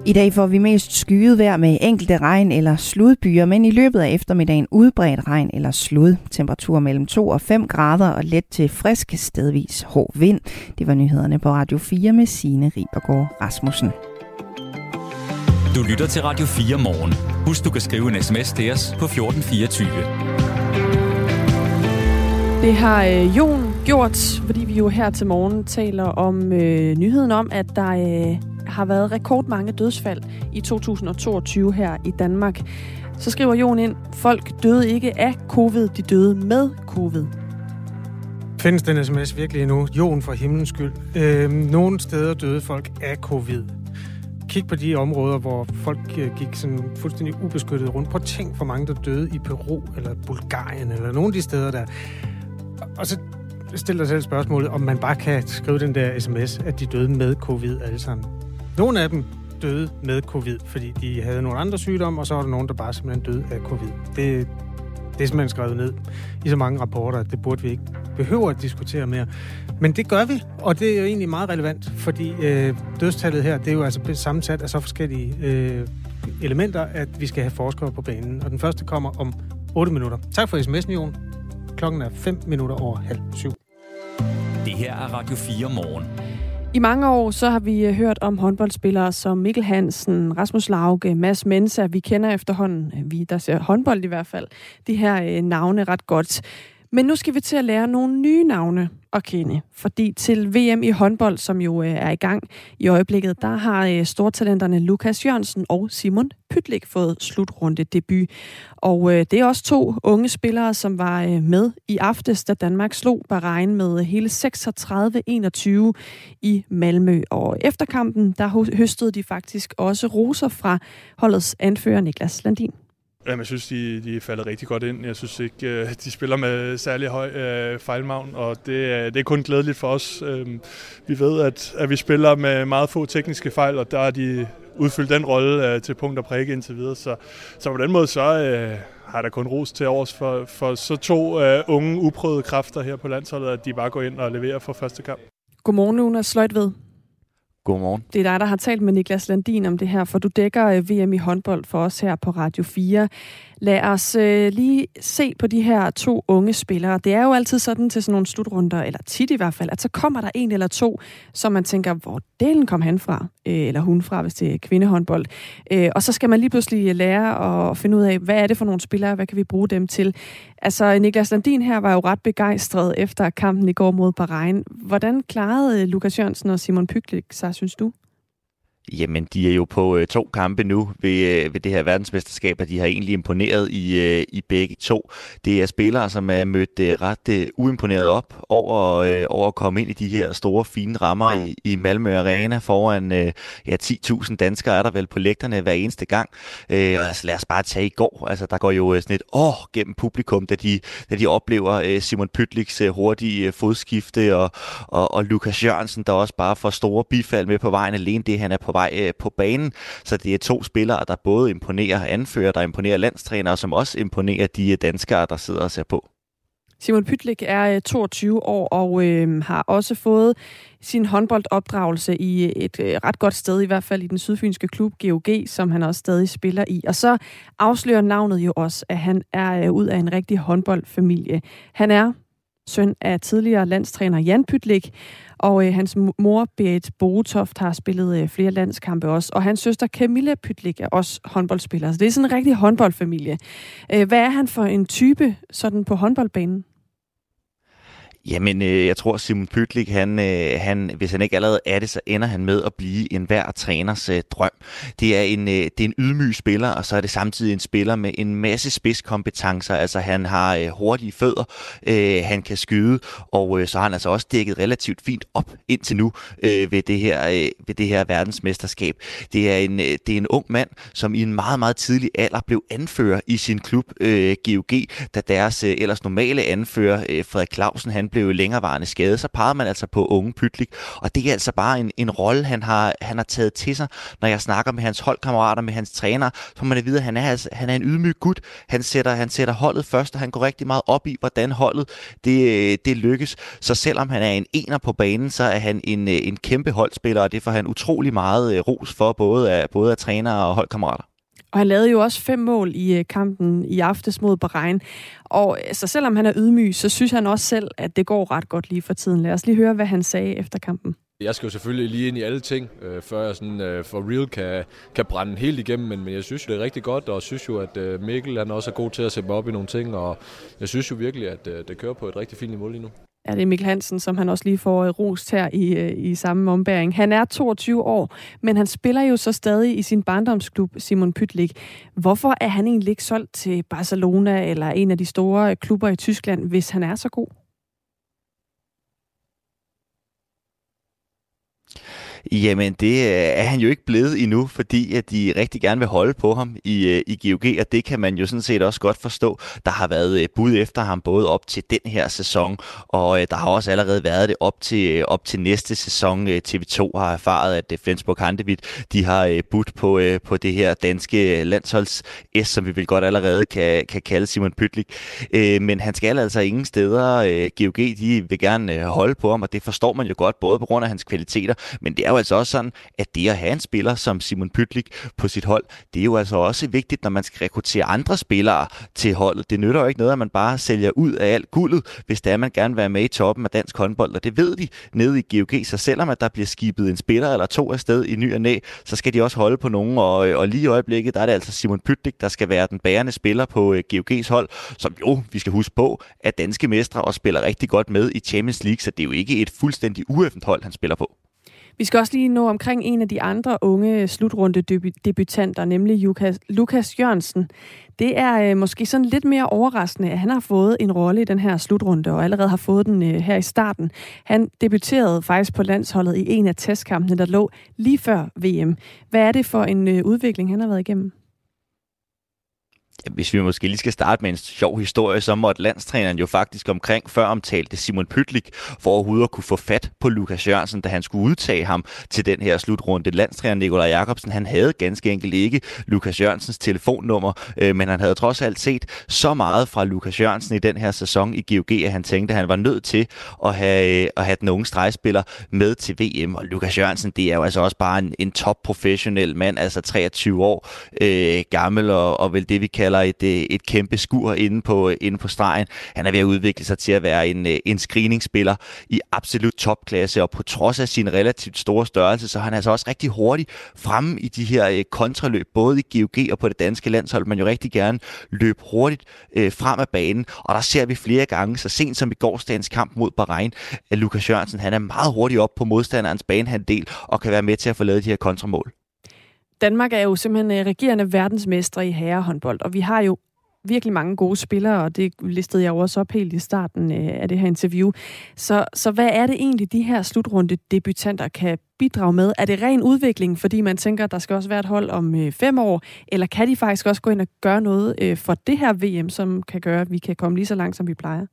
I dag får vi mest skyet vejr med enkelte regn- eller sludbyer, men i løbet af eftermiddagen udbredt regn eller slud. Temperatur mellem 2 og 5 grader og let til frisk stedvis hård vind. Det var nyhederne på Radio 4 med Signe Ribergaard Rasmussen. Du lytter til Radio 4 morgen. Husk, du kan skrive en sms til os på 1424. Det har øh, Jon gjort, fordi vi jo her til morgen taler om øh, nyheden om, at der øh, har været rekordmange dødsfald i 2022 her i Danmark. Så skriver Jon ind, folk døde ikke af covid, de døde med covid. Findes den sms virkelig endnu? Jon for himlens skyld. Øh, nogle steder døde folk af covid kigge på de områder, hvor folk øh, gik sådan fuldstændig ubeskyttet rundt. Prøv at tænk, hvor mange der døde i Peru eller Bulgarien eller nogle af de steder der. Og så stiller dig selv spørgsmålet, om man bare kan skrive den der sms, at de døde med covid alle sammen. Nogle af dem døde med covid, fordi de havde nogle andre sygdomme, og så var der nogen, der bare simpelthen døde af covid. Det, det er simpelthen skrevet ned i så mange rapporter, at det burde vi ikke behøve at diskutere mere. Men det gør vi, og det er jo egentlig meget relevant, fordi øh, dødstallet her, det er jo altså sammensat af så forskellige øh, elementer, at vi skal have forskere på banen. Og den første kommer om 8 minutter. Tak for sms'en, Jon. Klokken er 5 minutter over halv syv. Det her er Radio 4 morgen. I mange år så har vi øh, hørt om håndboldspillere som Mikkel Hansen, Rasmus Lauge, Mads Mensa. Vi kender efterhånden, øh, vi der ser håndbold i hvert fald, de her øh, navne ret godt. Men nu skal vi til at lære nogle nye navne at kende. Fordi til VM i håndbold, som jo øh, er i gang i øjeblikket, der har øh, stortalenterne Lukas Jørgensen og Simon Pytlik fået slutrunde debut. Og øh, det er også to unge spillere, som var øh, med i aftes, da Danmark slog Bahrain med øh, hele 36-21 i Malmø. Og efter kampen, der høstede de faktisk også roser fra holdets anfører Niklas Landin. Jamen, jeg synes, de, de er faldet rigtig godt ind. Jeg synes ikke, øh, de spiller med særlig høj øh, fejlmavn, og det, det er kun glædeligt for os. Øhm, vi ved, at, at vi spiller med meget få tekniske fejl, og der har de udfyldt den rolle øh, til punkt og prikke indtil videre. Så, så på den måde, så øh, har der kun ros til års for, for så to øh, unge, uprøvede kræfter her på landsholdet, at de bare går ind og leverer for første kamp. Godmorgen, Luna Sløjtved. Godmorgen. Det er dig, der har talt med Niklas Landin om det her, for du dækker øh, VM i håndbold for os her på Radio 4. Lad os øh, lige se på de her to unge spillere. Det er jo altid sådan til sådan nogle slutrunder, eller tit i hvert fald, at så kommer der en eller to, som man tænker, hvor delen kom han fra, øh, eller hun fra, hvis det er kvindehåndbold. Øh, og så skal man lige pludselig øh, lære at finde ud af, hvad er det for nogle spillere, hvad kan vi bruge dem til. Altså, Niklas Landin her var jo ret begejstret efter kampen i går mod Bahrain. Hvordan klarede øh, Lukas Jørgensen og Simon Pyklik sig, synes du? Jamen, de er jo på øh, to kampe nu ved, øh, ved det her verdensmesterskab, og de har egentlig imponeret i, øh, i begge to. Det er spillere, som er mødt øh, ret øh, uimponeret op over, øh, over at komme ind i de her store, fine rammer i, i Malmø Arena foran øh, ja, 10.000 danskere er der vel på lægterne hver eneste gang. Øh, altså, lad os bare tage i går. Altså, der går jo øh, sådan et åh gennem publikum, da de, da de oplever øh, Simon Pytliks øh, hurtige øh, fodskifte, og, og, og Lukas Jørgensen, der også bare får store bifald med på vejen alene det, han er på vej øh, på banen. Så det er to spillere, der både imponerer anfører, der imponerer landstrænere, som også imponerer de øh, danskere, der sidder og ser på. Simon Pytlik er øh, 22 år og øh, har også fået sin håndboldopdragelse i øh, et øh, ret godt sted, i hvert fald i den sydfynske klub GOG, som han også stadig spiller i. Og så afslører navnet jo også, at han er øh, ud af en rigtig håndboldfamilie. Han er søn af tidligere landstræner Jan Pytlik, og øh, hans mor, Berit Botoft, har spillet øh, flere landskampe også. Og hans søster Camilla Pytlik er også håndboldspiller. Så det er sådan en rigtig håndboldfamilie. Øh, hvad er han for en type sådan på håndboldbanen? Jamen, øh, jeg tror, Simon Pytlik, han, øh, han, hvis han ikke allerede er det, så ender han med at blive en hver træners øh, drøm. Det er, en, øh, det er en ydmyg spiller, og så er det samtidig en spiller med en masse spidskompetencer. Altså, han har øh, hurtige fødder, øh, han kan skyde, og øh, så har han altså også dækket relativt fint op indtil nu øh, ved, det her, øh, ved det her verdensmesterskab. Det er, en, øh, det er en ung mand, som i en meget, meget tidlig alder blev anfører i sin klub øh, GOG, da deres øh, ellers normale anfører, øh, Frederik Clausen, han blev længerevarende skade, så pegede man altså på unge Pytlik. Og det er altså bare en, en rolle, han har, han har taget til sig. Når jeg snakker med hans holdkammerater, med hans træner, så man vide, at han er, altså, han er en ydmyg gut. Han sætter, han sætter holdet først, og han går rigtig meget op i, hvordan holdet det, det lykkes. Så selvom han er en ener på banen, så er han en, en kæmpe holdspiller, og det får han utrolig meget øh, ros for, både af, både af trænere og holdkammerater. Og han lavede jo også fem mål i øh, kampen i aftes mod Bahrain. Og altså, selvom han er ydmyg, så synes han også selv, at det går ret godt lige for tiden. Lad os lige høre, hvad han sagde efter kampen. Jeg skal jo selvfølgelig lige ind i alle ting, øh, før jeg sådan, øh, for real kan, kan brænde helt igennem, men, men jeg synes jo, det er rigtig godt, og synes jo, at øh, Mikkel han også er god til at sætte mig op i nogle ting, og jeg synes jo virkelig, at øh, det kører på et rigtig fint niveau lige nu er det Mikkel Hansen, som han også lige får øh, rost her i, øh, i samme ombæring. Han er 22 år, men han spiller jo så stadig i sin barndomsklub, Simon Pytlik. Hvorfor er han egentlig ikke solgt til Barcelona eller en af de store klubber i Tyskland, hvis han er så god? Jamen, det øh, er han jo ikke blevet endnu, fordi at de rigtig gerne vil holde på ham i, øh, i GOG, og det kan man jo sådan set også godt forstå. Der har været øh, bud efter ham både op til den her sæson, og der har også allerede været det op til, op til næste sæson. TV2 har erfaret, at Flensburg Handevit, de har budt på, på det her danske landsholds S, som vi vil godt allerede kan, kan kalde Simon Pytlik. Men han skal altså ingen steder. GOG, de vil gerne holde på ham, og det forstår man jo godt, både på grund af hans kvaliteter, men det er jo altså også sådan, at det at have en spiller som Simon Pytlik på sit hold, det er jo altså også vigtigt, når man skal rekruttere andre spillere til holdet. Det nytter jo ikke noget, at man bare sælger ud af alt guldet, hvis det er, at man gerne vil være med i toppen af dansk håndbold. Og det ved de nede i GOG, så selvom at der bliver skibet en spiller eller to afsted i ny og næ, så skal de også holde på nogen. Og, og lige i øjeblikket, der er det altså Simon Pytlik, der skal være den bærende spiller på øh, GOG's hold, som jo, vi skal huske på, at danske mestre og spiller rigtig godt med i Champions League, så det er jo ikke et fuldstændig uøffent hold, han spiller på. Vi skal også lige nå omkring en af de andre unge slutrunde debutanter, nemlig Lukas, Lukas Jørgensen. Det er øh, måske sådan lidt mere overraskende, at han har fået en rolle i den her slutrunde, og allerede har fået den øh, her i starten. Han debuterede faktisk på landsholdet i en af testkampene, der lå lige før VM. Hvad er det for en øh, udvikling, han har været igennem? Hvis vi måske lige skal starte med en sjov historie, så måtte landstræneren jo faktisk omkring før omtalte Simon Pytlik for overhovedet at kunne få fat på Lukas Jørgensen, da han skulle udtage ham til den her slutrunde. Landstræner Nikolaj Jakobsen, han havde ganske enkelt ikke Lukas Jørgensens telefonnummer, øh, men han havde trods alt set så meget fra Lukas Jørgensen i den her sæson i GOG, at han tænkte, at han var nødt til at have, øh, at have den unge stregspiller med til VM. Og Lukas Jørgensen, det er jo altså også bare en, en top professionel mand, altså 23 år øh, gammel, og, og vel det, vi kalder et, øh, et kæmpe skur inde på, øh, inde på stregen. Han er ved at udvikle sig til at være en, øh, en screeningspiller i absolut topklasse, og på trods af sin relativt store størrelse, så er han altså også rigtig hurtigt fremme i de her kontraløb, både i GOG og på det danske landshold. Man jo rigtig gerne løb hurtigt øh, frem af banen, og der ser vi flere gange, så sent som i gårsdagens kamp mod Bahrain, at Lukas Jørgensen han er meget hurtigt op på modstanderens banehandel og kan være med til at få lavet de her kontramål. Danmark er jo simpelthen øh, regerende verdensmestre i herrehåndbold, og vi har jo virkelig mange gode spillere, og det listede jeg jo også op helt i starten øh, af det her interview. Så, så hvad er det egentlig, de her slutrunde debutanter kan bidrage med? Er det ren udvikling, fordi man tænker, at der skal også være et hold om øh, fem år, eller kan de faktisk også gå ind og gøre noget øh, for det her VM, som kan gøre, at vi kan komme lige så langt, som vi plejer?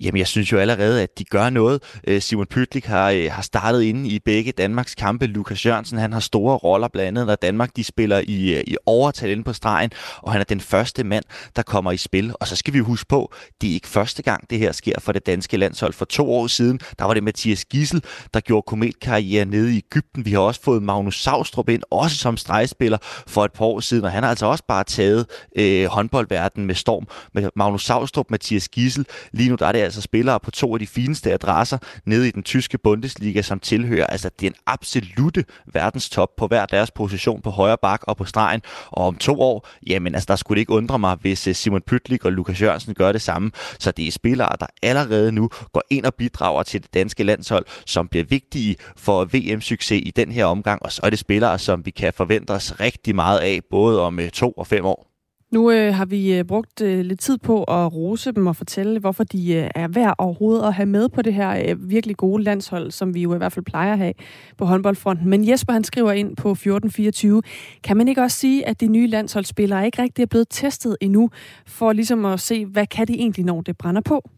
Jamen, jeg synes jo allerede, at de gør noget. Øh, Simon Pytlik har, øh, har startet inde i begge Danmarks kampe. Lukas Jørgensen, han har store roller, blandt andet, når Danmark de spiller i, øh, i overtal inde på stregen, og han er den første mand, der kommer i spil. Og så skal vi huske på, det er ikke første gang, det her sker for det danske landshold. For to år siden, der var det Mathias Gissel, der gjorde kometkarriere nede i Ægypten. Vi har også fået Magnus Savstrup ind, også som stregspiller for et par år siden, og han har altså også bare taget øh, håndboldverdenen med storm. Med Magnus Savstrup, Mathias Gissel, lige nu der er det altså spillere på to af de fineste adresser nede i den tyske Bundesliga, som tilhører. Altså, det er en absolute verdenstop på hver deres position på højre bak og på stregen. Og om to år, jamen altså, der skulle det ikke undre mig, hvis øh, Simon Pytlik og Lukas Jørgensen gør det samme. Så det er spillere, der allerede nu går ind og bidrager til det danske landshold, som bliver vigtige for VM-succes i den her omgang. Og så er det spillere, som vi kan forvente os rigtig meget af, både om øh, to og fem år. Nu øh, har vi øh, brugt øh, lidt tid på at rose dem og fortælle, hvorfor de øh, er værd overhovedet at have med på det her øh, virkelig gode landshold, som vi jo i hvert fald plejer at have på håndboldfronten. Men Jesper han skriver ind på 1424, kan man ikke også sige, at de nye landsholdsspillere ikke rigtig er blevet testet endnu, for ligesom at se, hvad kan de egentlig, når det brænder på?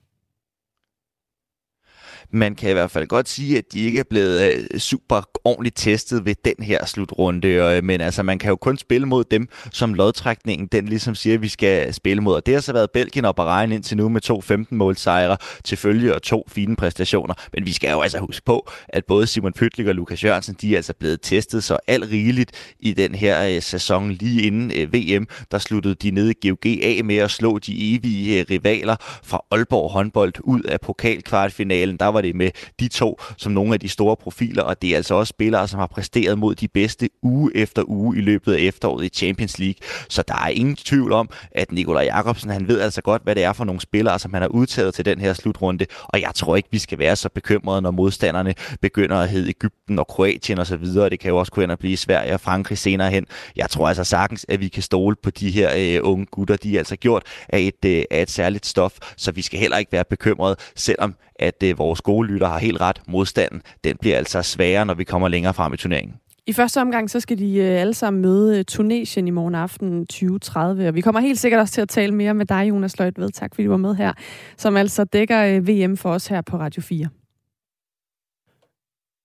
Man kan i hvert fald godt sige, at de ikke er blevet øh, super ordentligt testet ved den her slutrunde, øh, men altså man kan jo kun spille mod dem, som lodtrækningen den ligesom siger, at vi skal spille mod. Og det har så været Belgien og Bahrain indtil nu med to 15 målsejre til følge og to fine præstationer. Men vi skal jo altså huske på, at både Simon Pytlik og Lukas Jørgensen, de er altså blevet testet så alt rigeligt i den her øh, sæson lige inden øh, VM. Der sluttede de nede i GOG af med at slå de evige rivaler fra Aalborg håndbold ud af pokalkvartfinalen. Der var arbejde med de to som nogle af de store profiler, og det er altså også spillere, som har præsteret mod de bedste uge efter uge i løbet af efteråret i Champions League. Så der er ingen tvivl om, at Nikolaj Jakobsen, han ved altså godt, hvad det er for nogle spillere, som han har udtaget til den her slutrunde, og jeg tror ikke, vi skal være så bekymrede, når modstanderne begynder at hedde Ægypten og Kroatien og så videre. Det kan jo også kunne blive Sverige og Frankrig senere hen. Jeg tror altså sagtens, at vi kan stole på de her øh, unge gutter. De er altså gjort af et, øh, af et særligt stof, så vi skal heller ikke være bekymrede, selvom at øh, vores gode lytter har helt ret. Modstanden, den bliver altså sværere, når vi kommer længere frem i turneringen. I første omgang, så skal de øh, alle sammen møde øh, Tunesien i morgen aften 2030, og vi kommer helt sikkert også til at tale mere med dig, Jonas Løjtved. Tak fordi du var med her, som altså dækker øh, VM for os her på Radio 4.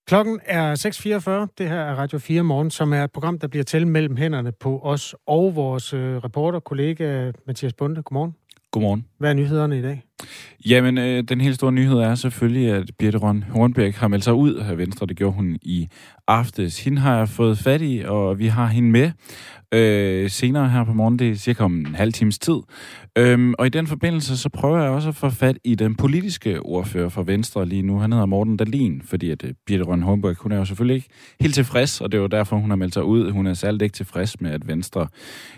Klokken er 6.44. Det her er Radio 4 Morgen, som er et program, der bliver til mellem hænderne på os og vores reporter, kollega Mathias Bunde. Godmorgen. Godmorgen. Hvad er nyhederne i dag? Jamen, øh, den helt store nyhed er selvfølgelig, at Birte Røn Hornbæk har meldt sig ud af Venstre. Det gjorde hun i aftes. Hende har jeg fået fat i, og vi har hende med øh, senere her på morgen. Det er cirka om en halv times tid. Øhm, og i den forbindelse, så prøver jeg også at få fat i den politiske ordfører for Venstre lige nu. Han hedder Morten Dalin, fordi at øh, Birte Røn Hornbæk, hun er jo selvfølgelig ikke helt tilfreds, og det er jo derfor, hun har meldt sig ud. Hun er særligt ikke tilfreds med, at Venstre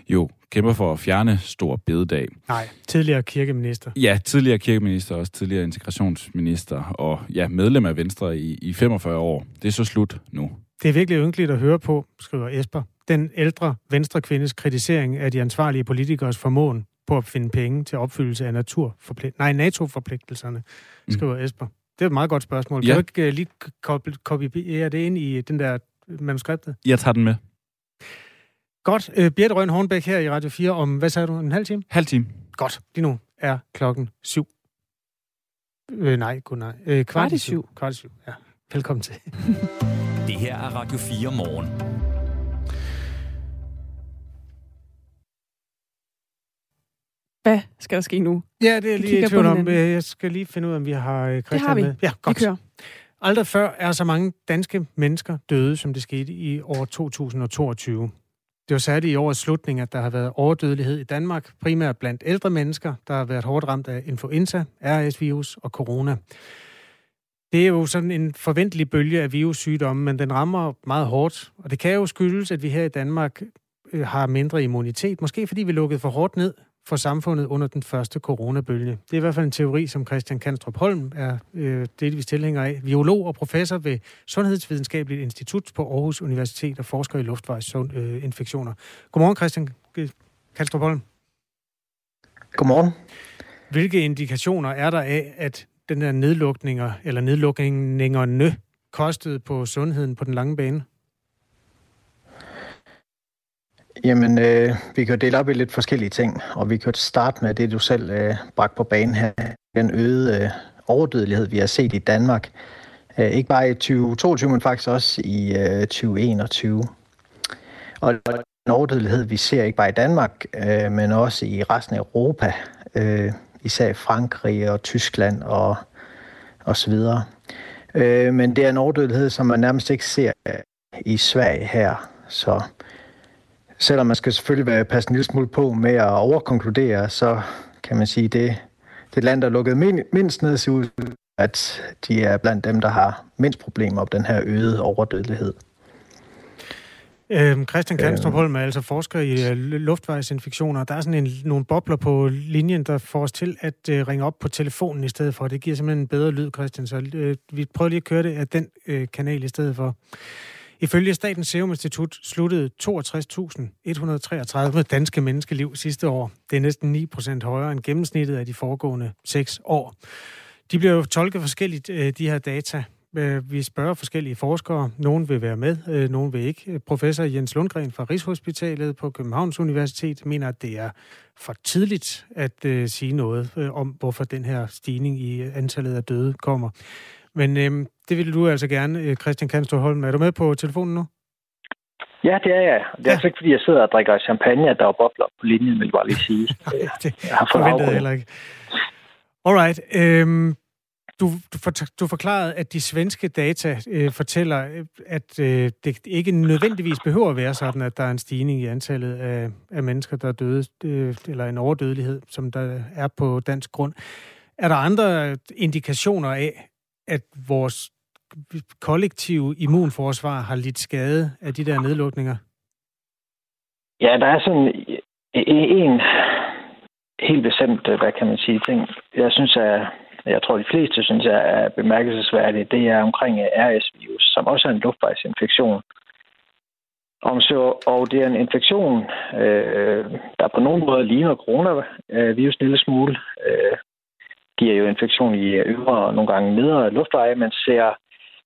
jo kæmper for at fjerne stor bededag. Nej, tidligere kirkeminister. Ja, tidligere kirkeminister, også tidligere integrationsminister, og ja, medlem af Venstre i, i 45 år. Det er så slut nu. Det er virkelig ynkeligt at høre på, skriver Esper. Den ældre venstre kvindes kritisering af de ansvarlige politikers formåen på at finde penge til opfyldelse af naturforpligt- nej, NATO-forpligtelserne, mm. skriver mm. Esper. Det er et meget godt spørgsmål. Ja. Kan du ikke uh, lige kopiere det ind i den der manuskriptet? Jeg tager den med. Godt. Uh, Birte Røn Hornbæk her i Radio 4 om, hvad sagde du, en halv time? Halv time. Godt. Lige nu er klokken syv. Øh, nej, god nej. Øh, kvart i syv. Kvart i syv, ja. Velkommen til. det her er Radio 4 morgen. Hvad skal der ske nu? Ja, det er lige tvivl om. Jeg skal lige finde ud af, om vi har Christian det har vi. med. Ja, godt. Vi kører. Aldrig før er så mange danske mennesker døde, som det skete i år 2022. Det var særligt i årets slutning, at der har været overdødelighed i Danmark, primært blandt ældre mennesker, der har været hårdt ramt af influenza, RS-virus og corona. Det er jo sådan en forventelig bølge af virussygdomme, men den rammer meget hårdt. Og det kan jo skyldes, at vi her i Danmark øh, har mindre immunitet. Måske fordi vi lukkede for hårdt ned for samfundet under den første coronabølge. Det er i hvert fald en teori, som Christian Kanstrup Holm er øh, delvis tilhænger af. Biolog og professor ved Sundhedsvidenskabeligt Institut på Aarhus Universitet og forsker i luftvejsinfektioner. Godmorgen, Christian Kanstrup Holm. Godmorgen. Hvilke indikationer er der af, at den der nedlukninger, eller nedlukningerne, kostede på sundheden på den lange bane? Jamen, øh, vi kan dele op i lidt forskellige ting, og vi kan starte med det, du selv øh, bragte på banen her. Den øgede øh, overdødelighed, vi har set i Danmark. Øh, ikke bare i 2022, men faktisk også i øh, 2021. Og den overdødelighed, vi ser ikke bare i Danmark, øh, men også i resten af Europa. Øh, især Frankrig og Tyskland og, og så videre. Øh, men det er en overdødelighed, som man nærmest ikke ser øh, i Sverige her. Så selvom man skal selvfølgelig være passe en lille smule på med at overkonkludere, så kan man sige, det det land, der er lukket mindst ned, ser ud, at de er blandt dem, der har mindst problemer op den her øgede overdødelighed. Øhm, Christian Kanstrup Holm er altså forsker i uh, luftvejsinfektioner. Der er sådan en, nogle bobler på linjen, der får os til at uh, ringe op på telefonen i stedet for. Det giver simpelthen en bedre lyd, Christian, så uh, vi prøver lige at køre det af den kanal i stedet for. Ifølge Statens Serum Institut sluttede 62.133 danske menneskeliv sidste år. Det er næsten 9 procent højere end gennemsnittet af de foregående 6 år. De bliver jo tolket forskelligt, øh, de her data. Øh, vi spørger forskellige forskere. Nogle vil være med, øh, nogen nogle vil ikke. Professor Jens Lundgren fra Rigshospitalet på Københavns Universitet mener, at det er for tidligt at sige noget om, hvorfor den her stigning i antallet af døde kommer. Men uh, det vil du altså gerne, Christian Kanstrup Holm. Er du med på telefonen nu? Ja, det er jeg. Det er ja. altså ikke, fordi jeg sidder og drikker champagne, at der er bobler på linjen, vil jeg bare lige sige. det jeg har forventet jeg heller ikke. Alright. Øhm, du, du, for, du forklarede, at de svenske data øh, fortæller, øh, at øh, det ikke nødvendigvis behøver at være sådan, at der er en stigning i antallet af, af mennesker, der er døde, øh, eller en overdødelighed, som der er på dansk grund. Er der andre indikationer af, at vores kollektive immunforsvar har lidt skade af de der nedlukninger? Ja, der er sådan en helt bestemt, øh, hvad kan man sige, ting. Jeg synes, er, jeg tror, de fleste synes, er bemærkelsesværdigt, det er omkring øh, RS-virus, som også er en luftvejsinfektion. Om så, og det er en infektion, øh, der på nogen måde ligner coronavirus en lille smule. Øh, giver jo infektion i øvre og nogle gange nedre luftveje, men ser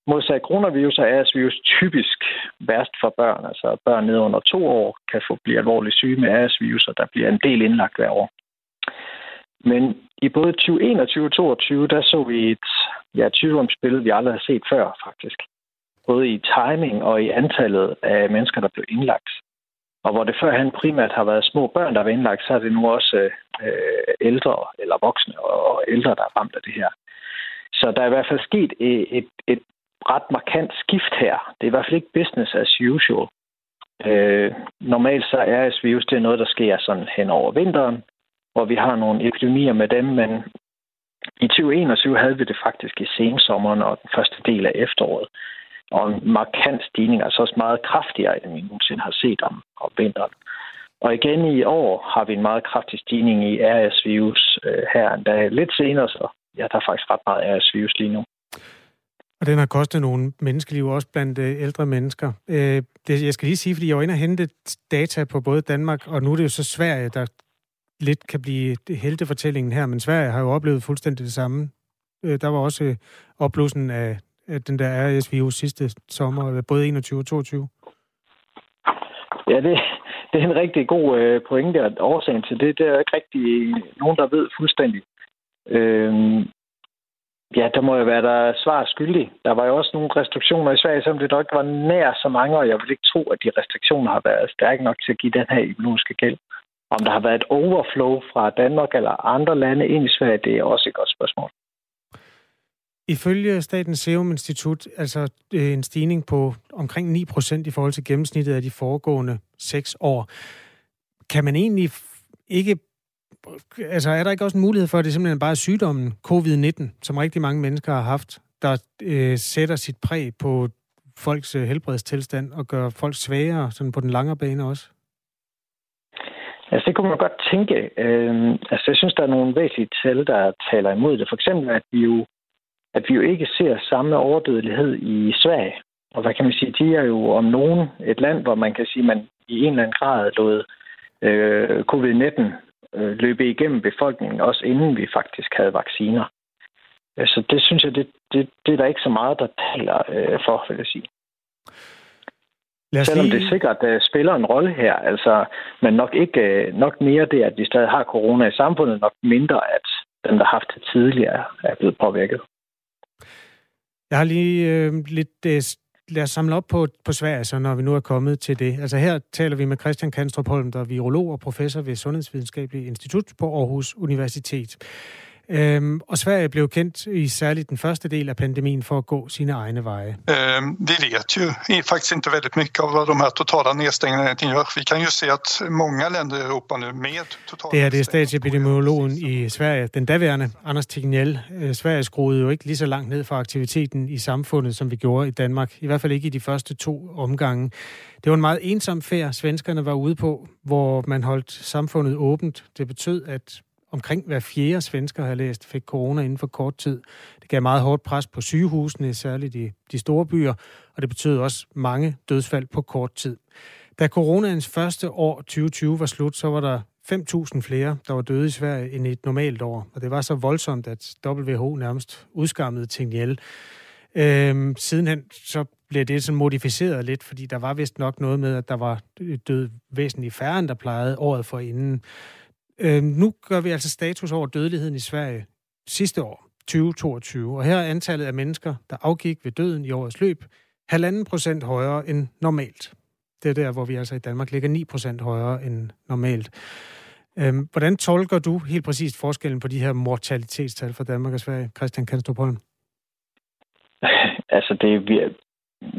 modsat coronavirus og RS-virus typisk værst for børn. Altså børn ned under to år kan få blive alvorligt syge med RS-virus, og der bliver en del indlagt hver år. Men i både 2021 og 2022, der så vi et ja, sygdomsbillede, vi aldrig har set før, faktisk. Både i timing og i antallet af mennesker, der blev indlagt. Og hvor det førhen primært har været små børn, der var indlagt, så er det nu også øh, øh, ældre eller voksne og ældre, der er ramt af det her. Så der er i hvert fald sket et, et, et ret markant skift her. Det er i hvert fald ikke business as usual. Øh, normalt så er virus det er noget, der sker sådan hen over vinteren, hvor vi har nogle epidemier med dem, men i 2021 havde vi det faktisk i sensommeren og den første del af efteråret. Og en markant stigning, altså også meget kraftigere, end vi nogensinde har set om, om vinteren. Og igen i år har vi en meget kraftig stigning i RS-virus øh, her endda lidt senere, så ja, der er faktisk ret meget RS-virus lige nu. Og den har kostet nogle menneskeliv, også blandt øh, ældre mennesker. Øh, det, jeg skal lige sige, fordi jeg var inde og hente data på både Danmark, og nu er det jo så Sverige, der lidt kan blive heltefortællingen her, men Sverige har jo oplevet fuldstændig det samme. Øh, der var også øh, opblussen af, af den der RS-virus sidste sommer, både 21 og 22. Ja, det, det er en rigtig god øh, pointe, og årsagen til det, det er ikke rigtig nogen, der ved fuldstændig. Øh, ja, der må jo være der svar skyldig. Der var jo også nogle restriktioner i Sverige, som det nok var nær så mange, og jeg vil ikke tro, at de restriktioner har været stærke nok til at give den her immunologiske gæld. Om der har været et overflow fra Danmark eller andre lande ind i Sverige, det er også et godt spørgsmål. Ifølge Statens Serum Institut, altså øh, en stigning på omkring 9 procent i forhold til gennemsnittet af de foregående seks år. Kan man egentlig ikke... Altså, er der ikke også en mulighed for, at det simpelthen bare er sygdommen covid-19, som rigtig mange mennesker har haft, der øh, sætter sit præg på folks øh, helbredstilstand og gør folk svagere sådan på den lange bane også? Altså, det kunne man godt tænke. Øh, altså, jeg synes, der er nogle væsentlige tal, der taler imod det. For eksempel, at vi jo, at vi jo ikke ser samme overdødelighed i Sverige. Og hvad kan man sige? De er jo om nogen et land, hvor man kan sige, at man i en eller anden grad lod øh, covid-19 øh, løbe igennem befolkningen, også inden vi faktisk havde vacciner. Så det synes jeg, det, det, det er der ikke så meget, der taler øh, for, vil jeg sige. Selvom lige... det sikkert uh, spiller en rolle her, altså, men nok ikke uh, nok mere det, at vi stadig har corona i samfundet, nok mindre, at den, der har haft det tidligere, er blevet påvirket. Jeg har lige øh, lidt... Øh, lad os samle op på, på Sverige, så når vi nu er kommet til det. Altså her taler vi med Christian Kanstrup Holm, der er virolog og professor ved Sundhedsvidenskabelig Institut på Aarhus Universitet. Øhm, og Sverige blev kendt i særligt den første del af pandemien for at gå sine egne veje. Øhm, vi vet ju faktiskt inte väldigt mycket av vad de här totala nedstängningarna gör. Vi kan ju se att många länder i Europa nu med totala Det her det er statsepidemiologen i Sverige, den daværende Anders Tegnell. Øh, Sverige skruede jo ikke lige så langt ned for aktiviteten i samfundet, som vi gjorde i Danmark. I hvert fald ikke i de første to omgange. Det var en meget ensom færd, svenskerne var ude på, hvor man holdt samfundet åbent. Det betød, at omkring hver fjerde svensker, har læst, fik corona inden for kort tid. Det gav meget hårdt pres på sygehusene, særligt i de store byer, og det betød også mange dødsfald på kort tid. Da coronaens første år 2020 var slut, så var der 5.000 flere, der var døde i Sverige end i et normalt år. Og det var så voldsomt, at WHO nærmest udskammede Tegnell. Øhm, sidenhen så blev det sådan modificeret lidt, fordi der var vist nok noget med, at der var død væsentligt færre, end der plejede året for inden. Øh, nu gør vi altså status over dødeligheden i Sverige sidste år, 2022. Og her er antallet af mennesker, der afgik ved døden i årets løb, halvanden procent højere end normalt. Det er der, hvor vi altså i Danmark ligger 9 procent højere end normalt. Øhm, hvordan tolker du helt præcist forskellen på de her mortalitetstal for Danmark og Sverige, Christian Kanstrup Holm? Altså, det, vi,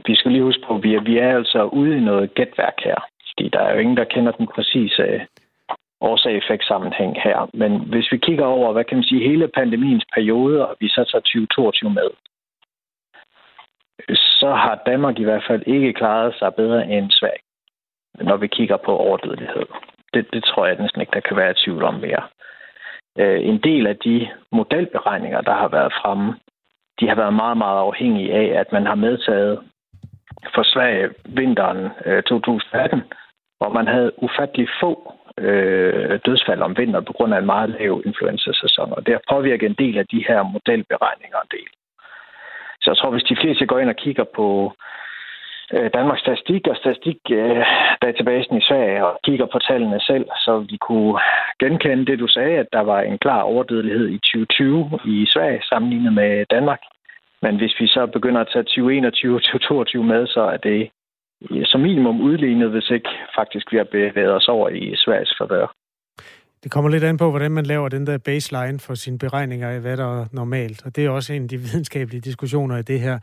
vi skal lige huske på, at vi er, vi er altså ude i noget gætværk her. Fordi der er jo ingen, der kender den præcise årsag-effekt-sammenhæng her. Men hvis vi kigger over, hvad kan man sige, hele pandemiens periode, og vi så tager 2022 med, så har Danmark i hvert fald ikke klaret sig bedre end Sverige, når vi kigger på overdødelighed. Det, det tror jeg næsten ikke, der kan være i tvivl om mere. Øh, en del af de modelberegninger, der har været fremme, de har været meget, meget afhængige af, at man har medtaget for Sverige vinteren øh, 2018, hvor man havde ufattelig få øh, dødsfald om vinteren på grund af en meget lav influenza-sæson, og det har påvirket en del af de her modelberegninger en del. Så jeg tror, hvis de fleste går ind og kigger på øh, Danmarks Statistik og Statistik-databasen øh, i Sverige og kigger på tallene selv, så vi kunne genkende det, du sagde, at der var en klar overdødelighed i 2020 i Sverige sammenlignet med Danmark. Men hvis vi så begynder at tage 2021 og 2022 med, så er det som minimum udlignet, hvis ikke faktisk vi har bevæget os over i Sveriges favør. Det kommer lidt an på, hvordan man laver den der baseline for sine beregninger af, hvad der er normalt. Og det er også en af de videnskabelige diskussioner i det her.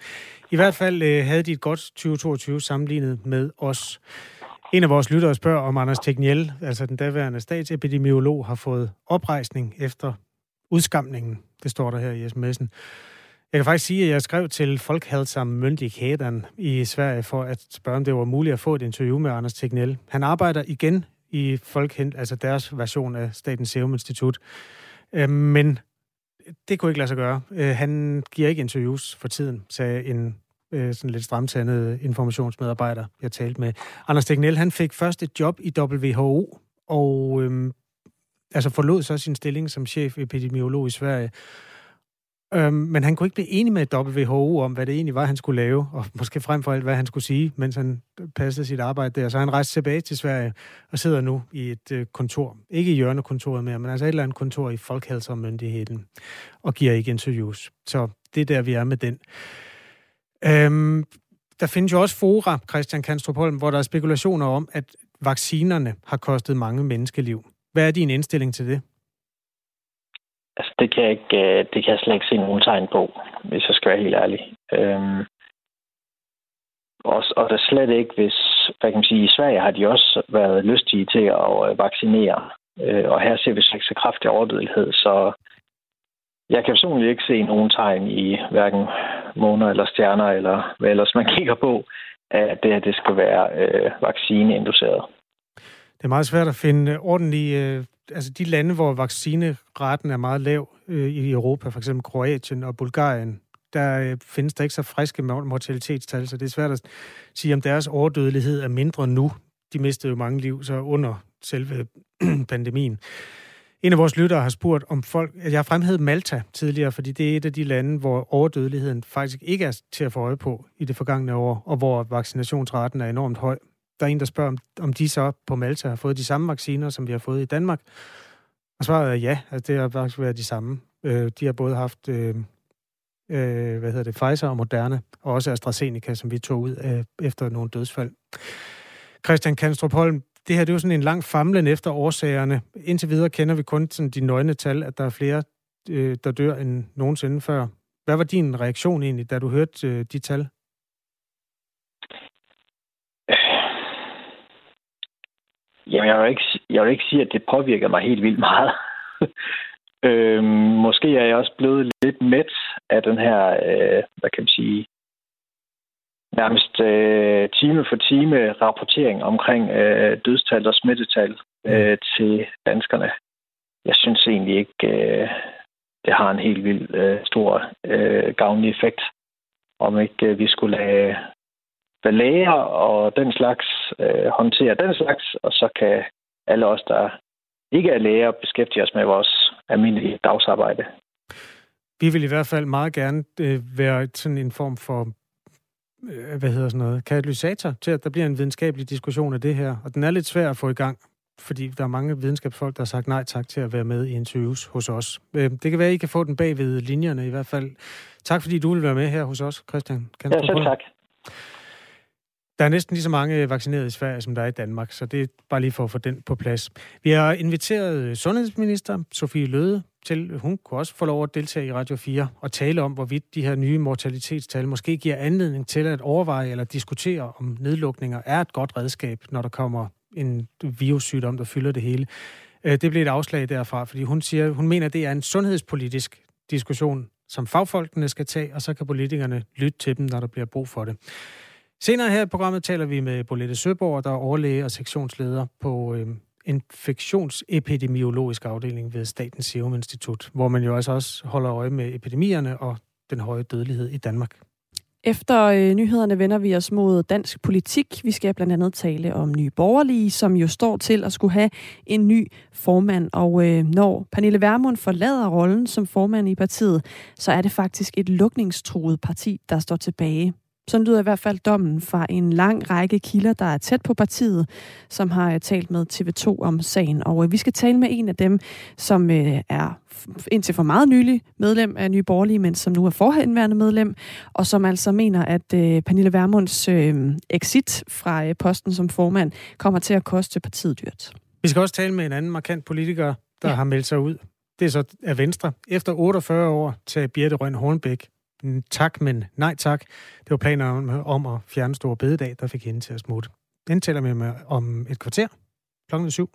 I hvert fald øh, havde de et godt 2022 sammenlignet med os. En af vores lyttere spørger, om Anders Tegniel, altså den daværende statsepidemiolog, har fået oprejsning efter udskamningen. Det står der her i sms'en. Jeg kan faktisk sige, at jeg skrev til Folkhälsomyndigheten i Sverige for at spørge, om det var muligt at få et interview med Anders Tegnell. Han arbejder igen i Folkhent, altså deres version af Statens Serum Institut. Øh, men det kunne ikke lade sig gøre. Øh, han giver ikke interviews for tiden, sagde en øh, sådan lidt stramtandet informationsmedarbejder, jeg talte med. Anders Tegnell, han fik først et job i WHO, og øhm, altså forlod så sin stilling som chef epidemiolog i Sverige, Øhm, men han kunne ikke blive enig med WHO om, hvad det egentlig var, han skulle lave, og måske frem for alt, hvad han skulle sige, mens han passede sit arbejde der. Så han rejste tilbage til Sverige og sidder nu i et øh, kontor. Ikke i hjørnekontoret mere, men altså et eller andet kontor i Folkhälsomyndigheden, og giver ikke interviews. Så det er der, vi er med den. Øhm, der findes jo også fora, Christian Kanstrup Holm, hvor der er spekulationer om, at vaccinerne har kostet mange menneskeliv. Hvad er din indstilling til det? Altså, det kan jeg ikke, øh, det kan jeg slet ikke se nogen tegn på, hvis jeg skal være helt ærlig. Øhm, og, og der slet ikke, hvis, hvad kan man sige, i Sverige har de også været lystige til at øh, vaccinere. Øh, og her ser vi slet ikke så kraftig overdødelighed, så jeg kan personligt ikke se nogen tegn i hverken måner eller stjerner, eller hvad ellers man kigger på, at det her det skal være øh, vaccineinduceret. Det er meget svært at finde ordentlige øh, altså de lande, hvor vaccineraten er meget lav øh, i Europa, for eksempel Kroatien og Bulgarien, der øh, findes der ikke så friske mortalitetstal, så det er svært at sige, om deres overdødelighed er mindre nu. De mistede jo mange liv så under selve pandemien. En af vores lyttere har spurgt om folk... Jeg har fremhævet Malta tidligere, fordi det er et af de lande, hvor overdødeligheden faktisk ikke er til at få øje på i det forgangne år, og hvor vaccinationsraten er enormt høj. Der er en, der spørger, om, om de så på Malta har fået de samme vacciner, som vi har fået i Danmark. Og svaret er ja, altså det har faktisk været de samme. Øh, de har både haft øh, øh, hvad hedder det, Pfizer og Moderna, og også AstraZeneca, som vi tog ud af, efter nogle dødsfald. Christian Kanstrup Holm, det her det er jo sådan en lang famlen efter årsagerne. Indtil videre kender vi kun sådan de nøgne tal, at der er flere, øh, der dør end nogensinde før. Hvad var din reaktion egentlig, da du hørte øh, de tal? Jamen, jeg vil ikke, jeg vil ikke sige, at det påvirker mig helt vildt meget. øhm, måske er jeg også blevet lidt mæt af den her, øh, hvad kan man sige, nærmest øh, time for time rapportering omkring øh, dødstal og smittetal øh, til danskerne. Jeg synes egentlig ikke, øh, det har en helt vildt øh, stor øh, gavnlig effekt, om ikke øh, vi skulle lade hvad læger og den slags øh, håndtere den slags, og så kan alle os, der ikke er læger, beskæftige os med vores almindelige dagsarbejde. Vi vil i hvert fald meget gerne øh, være sådan en form for øh, hvad hedder sådan noget, katalysator til, at der bliver en videnskabelig diskussion af det her. Og den er lidt svær at få i gang, fordi der er mange videnskabsfolk, der har sagt nej tak til at være med i interviews hos os. Øh, det kan være, at I kan få den bag ved linjerne i hvert fald. Tak fordi du vil være med her hos os, Christian. Kan ja, selv tak. Der er næsten lige så mange øh, vaccinerede i Sverige, som der er i Danmark, så det er bare lige for at få den på plads. Vi har inviteret øh, sundhedsminister Sofie Løde til, hun kunne også få lov at deltage i Radio 4 og tale om, hvorvidt de her nye mortalitetstal måske giver anledning til at overveje eller diskutere, om nedlukninger er et godt redskab, når der kommer en virussygdom, der fylder det hele. Øh, det blev et afslag derfra, fordi hun siger, hun mener, at det er en sundhedspolitisk diskussion, som fagfolkene skal tage, og så kan politikerne lytte til dem, når der bliver brug for det. Senere her i programmet taler vi med Bolette Søborg, der er overlæge og sektionsleder på øh, infektionsepidemiologisk afdeling ved Statens Serum Institut, hvor man jo altså også holder øje med epidemierne og den høje dødelighed i Danmark. Efter øh, nyhederne vender vi os mod dansk politik. Vi skal blandt andet tale om nye borgerlige, som jo står til at skulle have en ny formand. Og øh, når Pernille Vermund forlader rollen som formand i partiet, så er det faktisk et lukningstruet parti, der står tilbage. Sådan lyder i hvert fald dommen fra en lang række kilder, der er tæt på partiet, som har øh, talt med TV2 om sagen. Og øh, vi skal tale med en af dem, som øh, er indtil for meget nylig medlem af Nye Borgerlige, men som nu er forhenværende medlem, og som altså mener, at Pernille Vermunds exit fra posten som formand kommer til at koste partiet dyrt. Vi skal også tale med en anden markant politiker, der ja. har meldt sig ud. Det er så af Venstre. Efter 48 år til Birte Røn Hornbæk Mm, tak, men nej tak. Det var planer om, om at fjerne store bededag, der fik hende til at smutte. Den taler vi med om et kvarter klokken syv.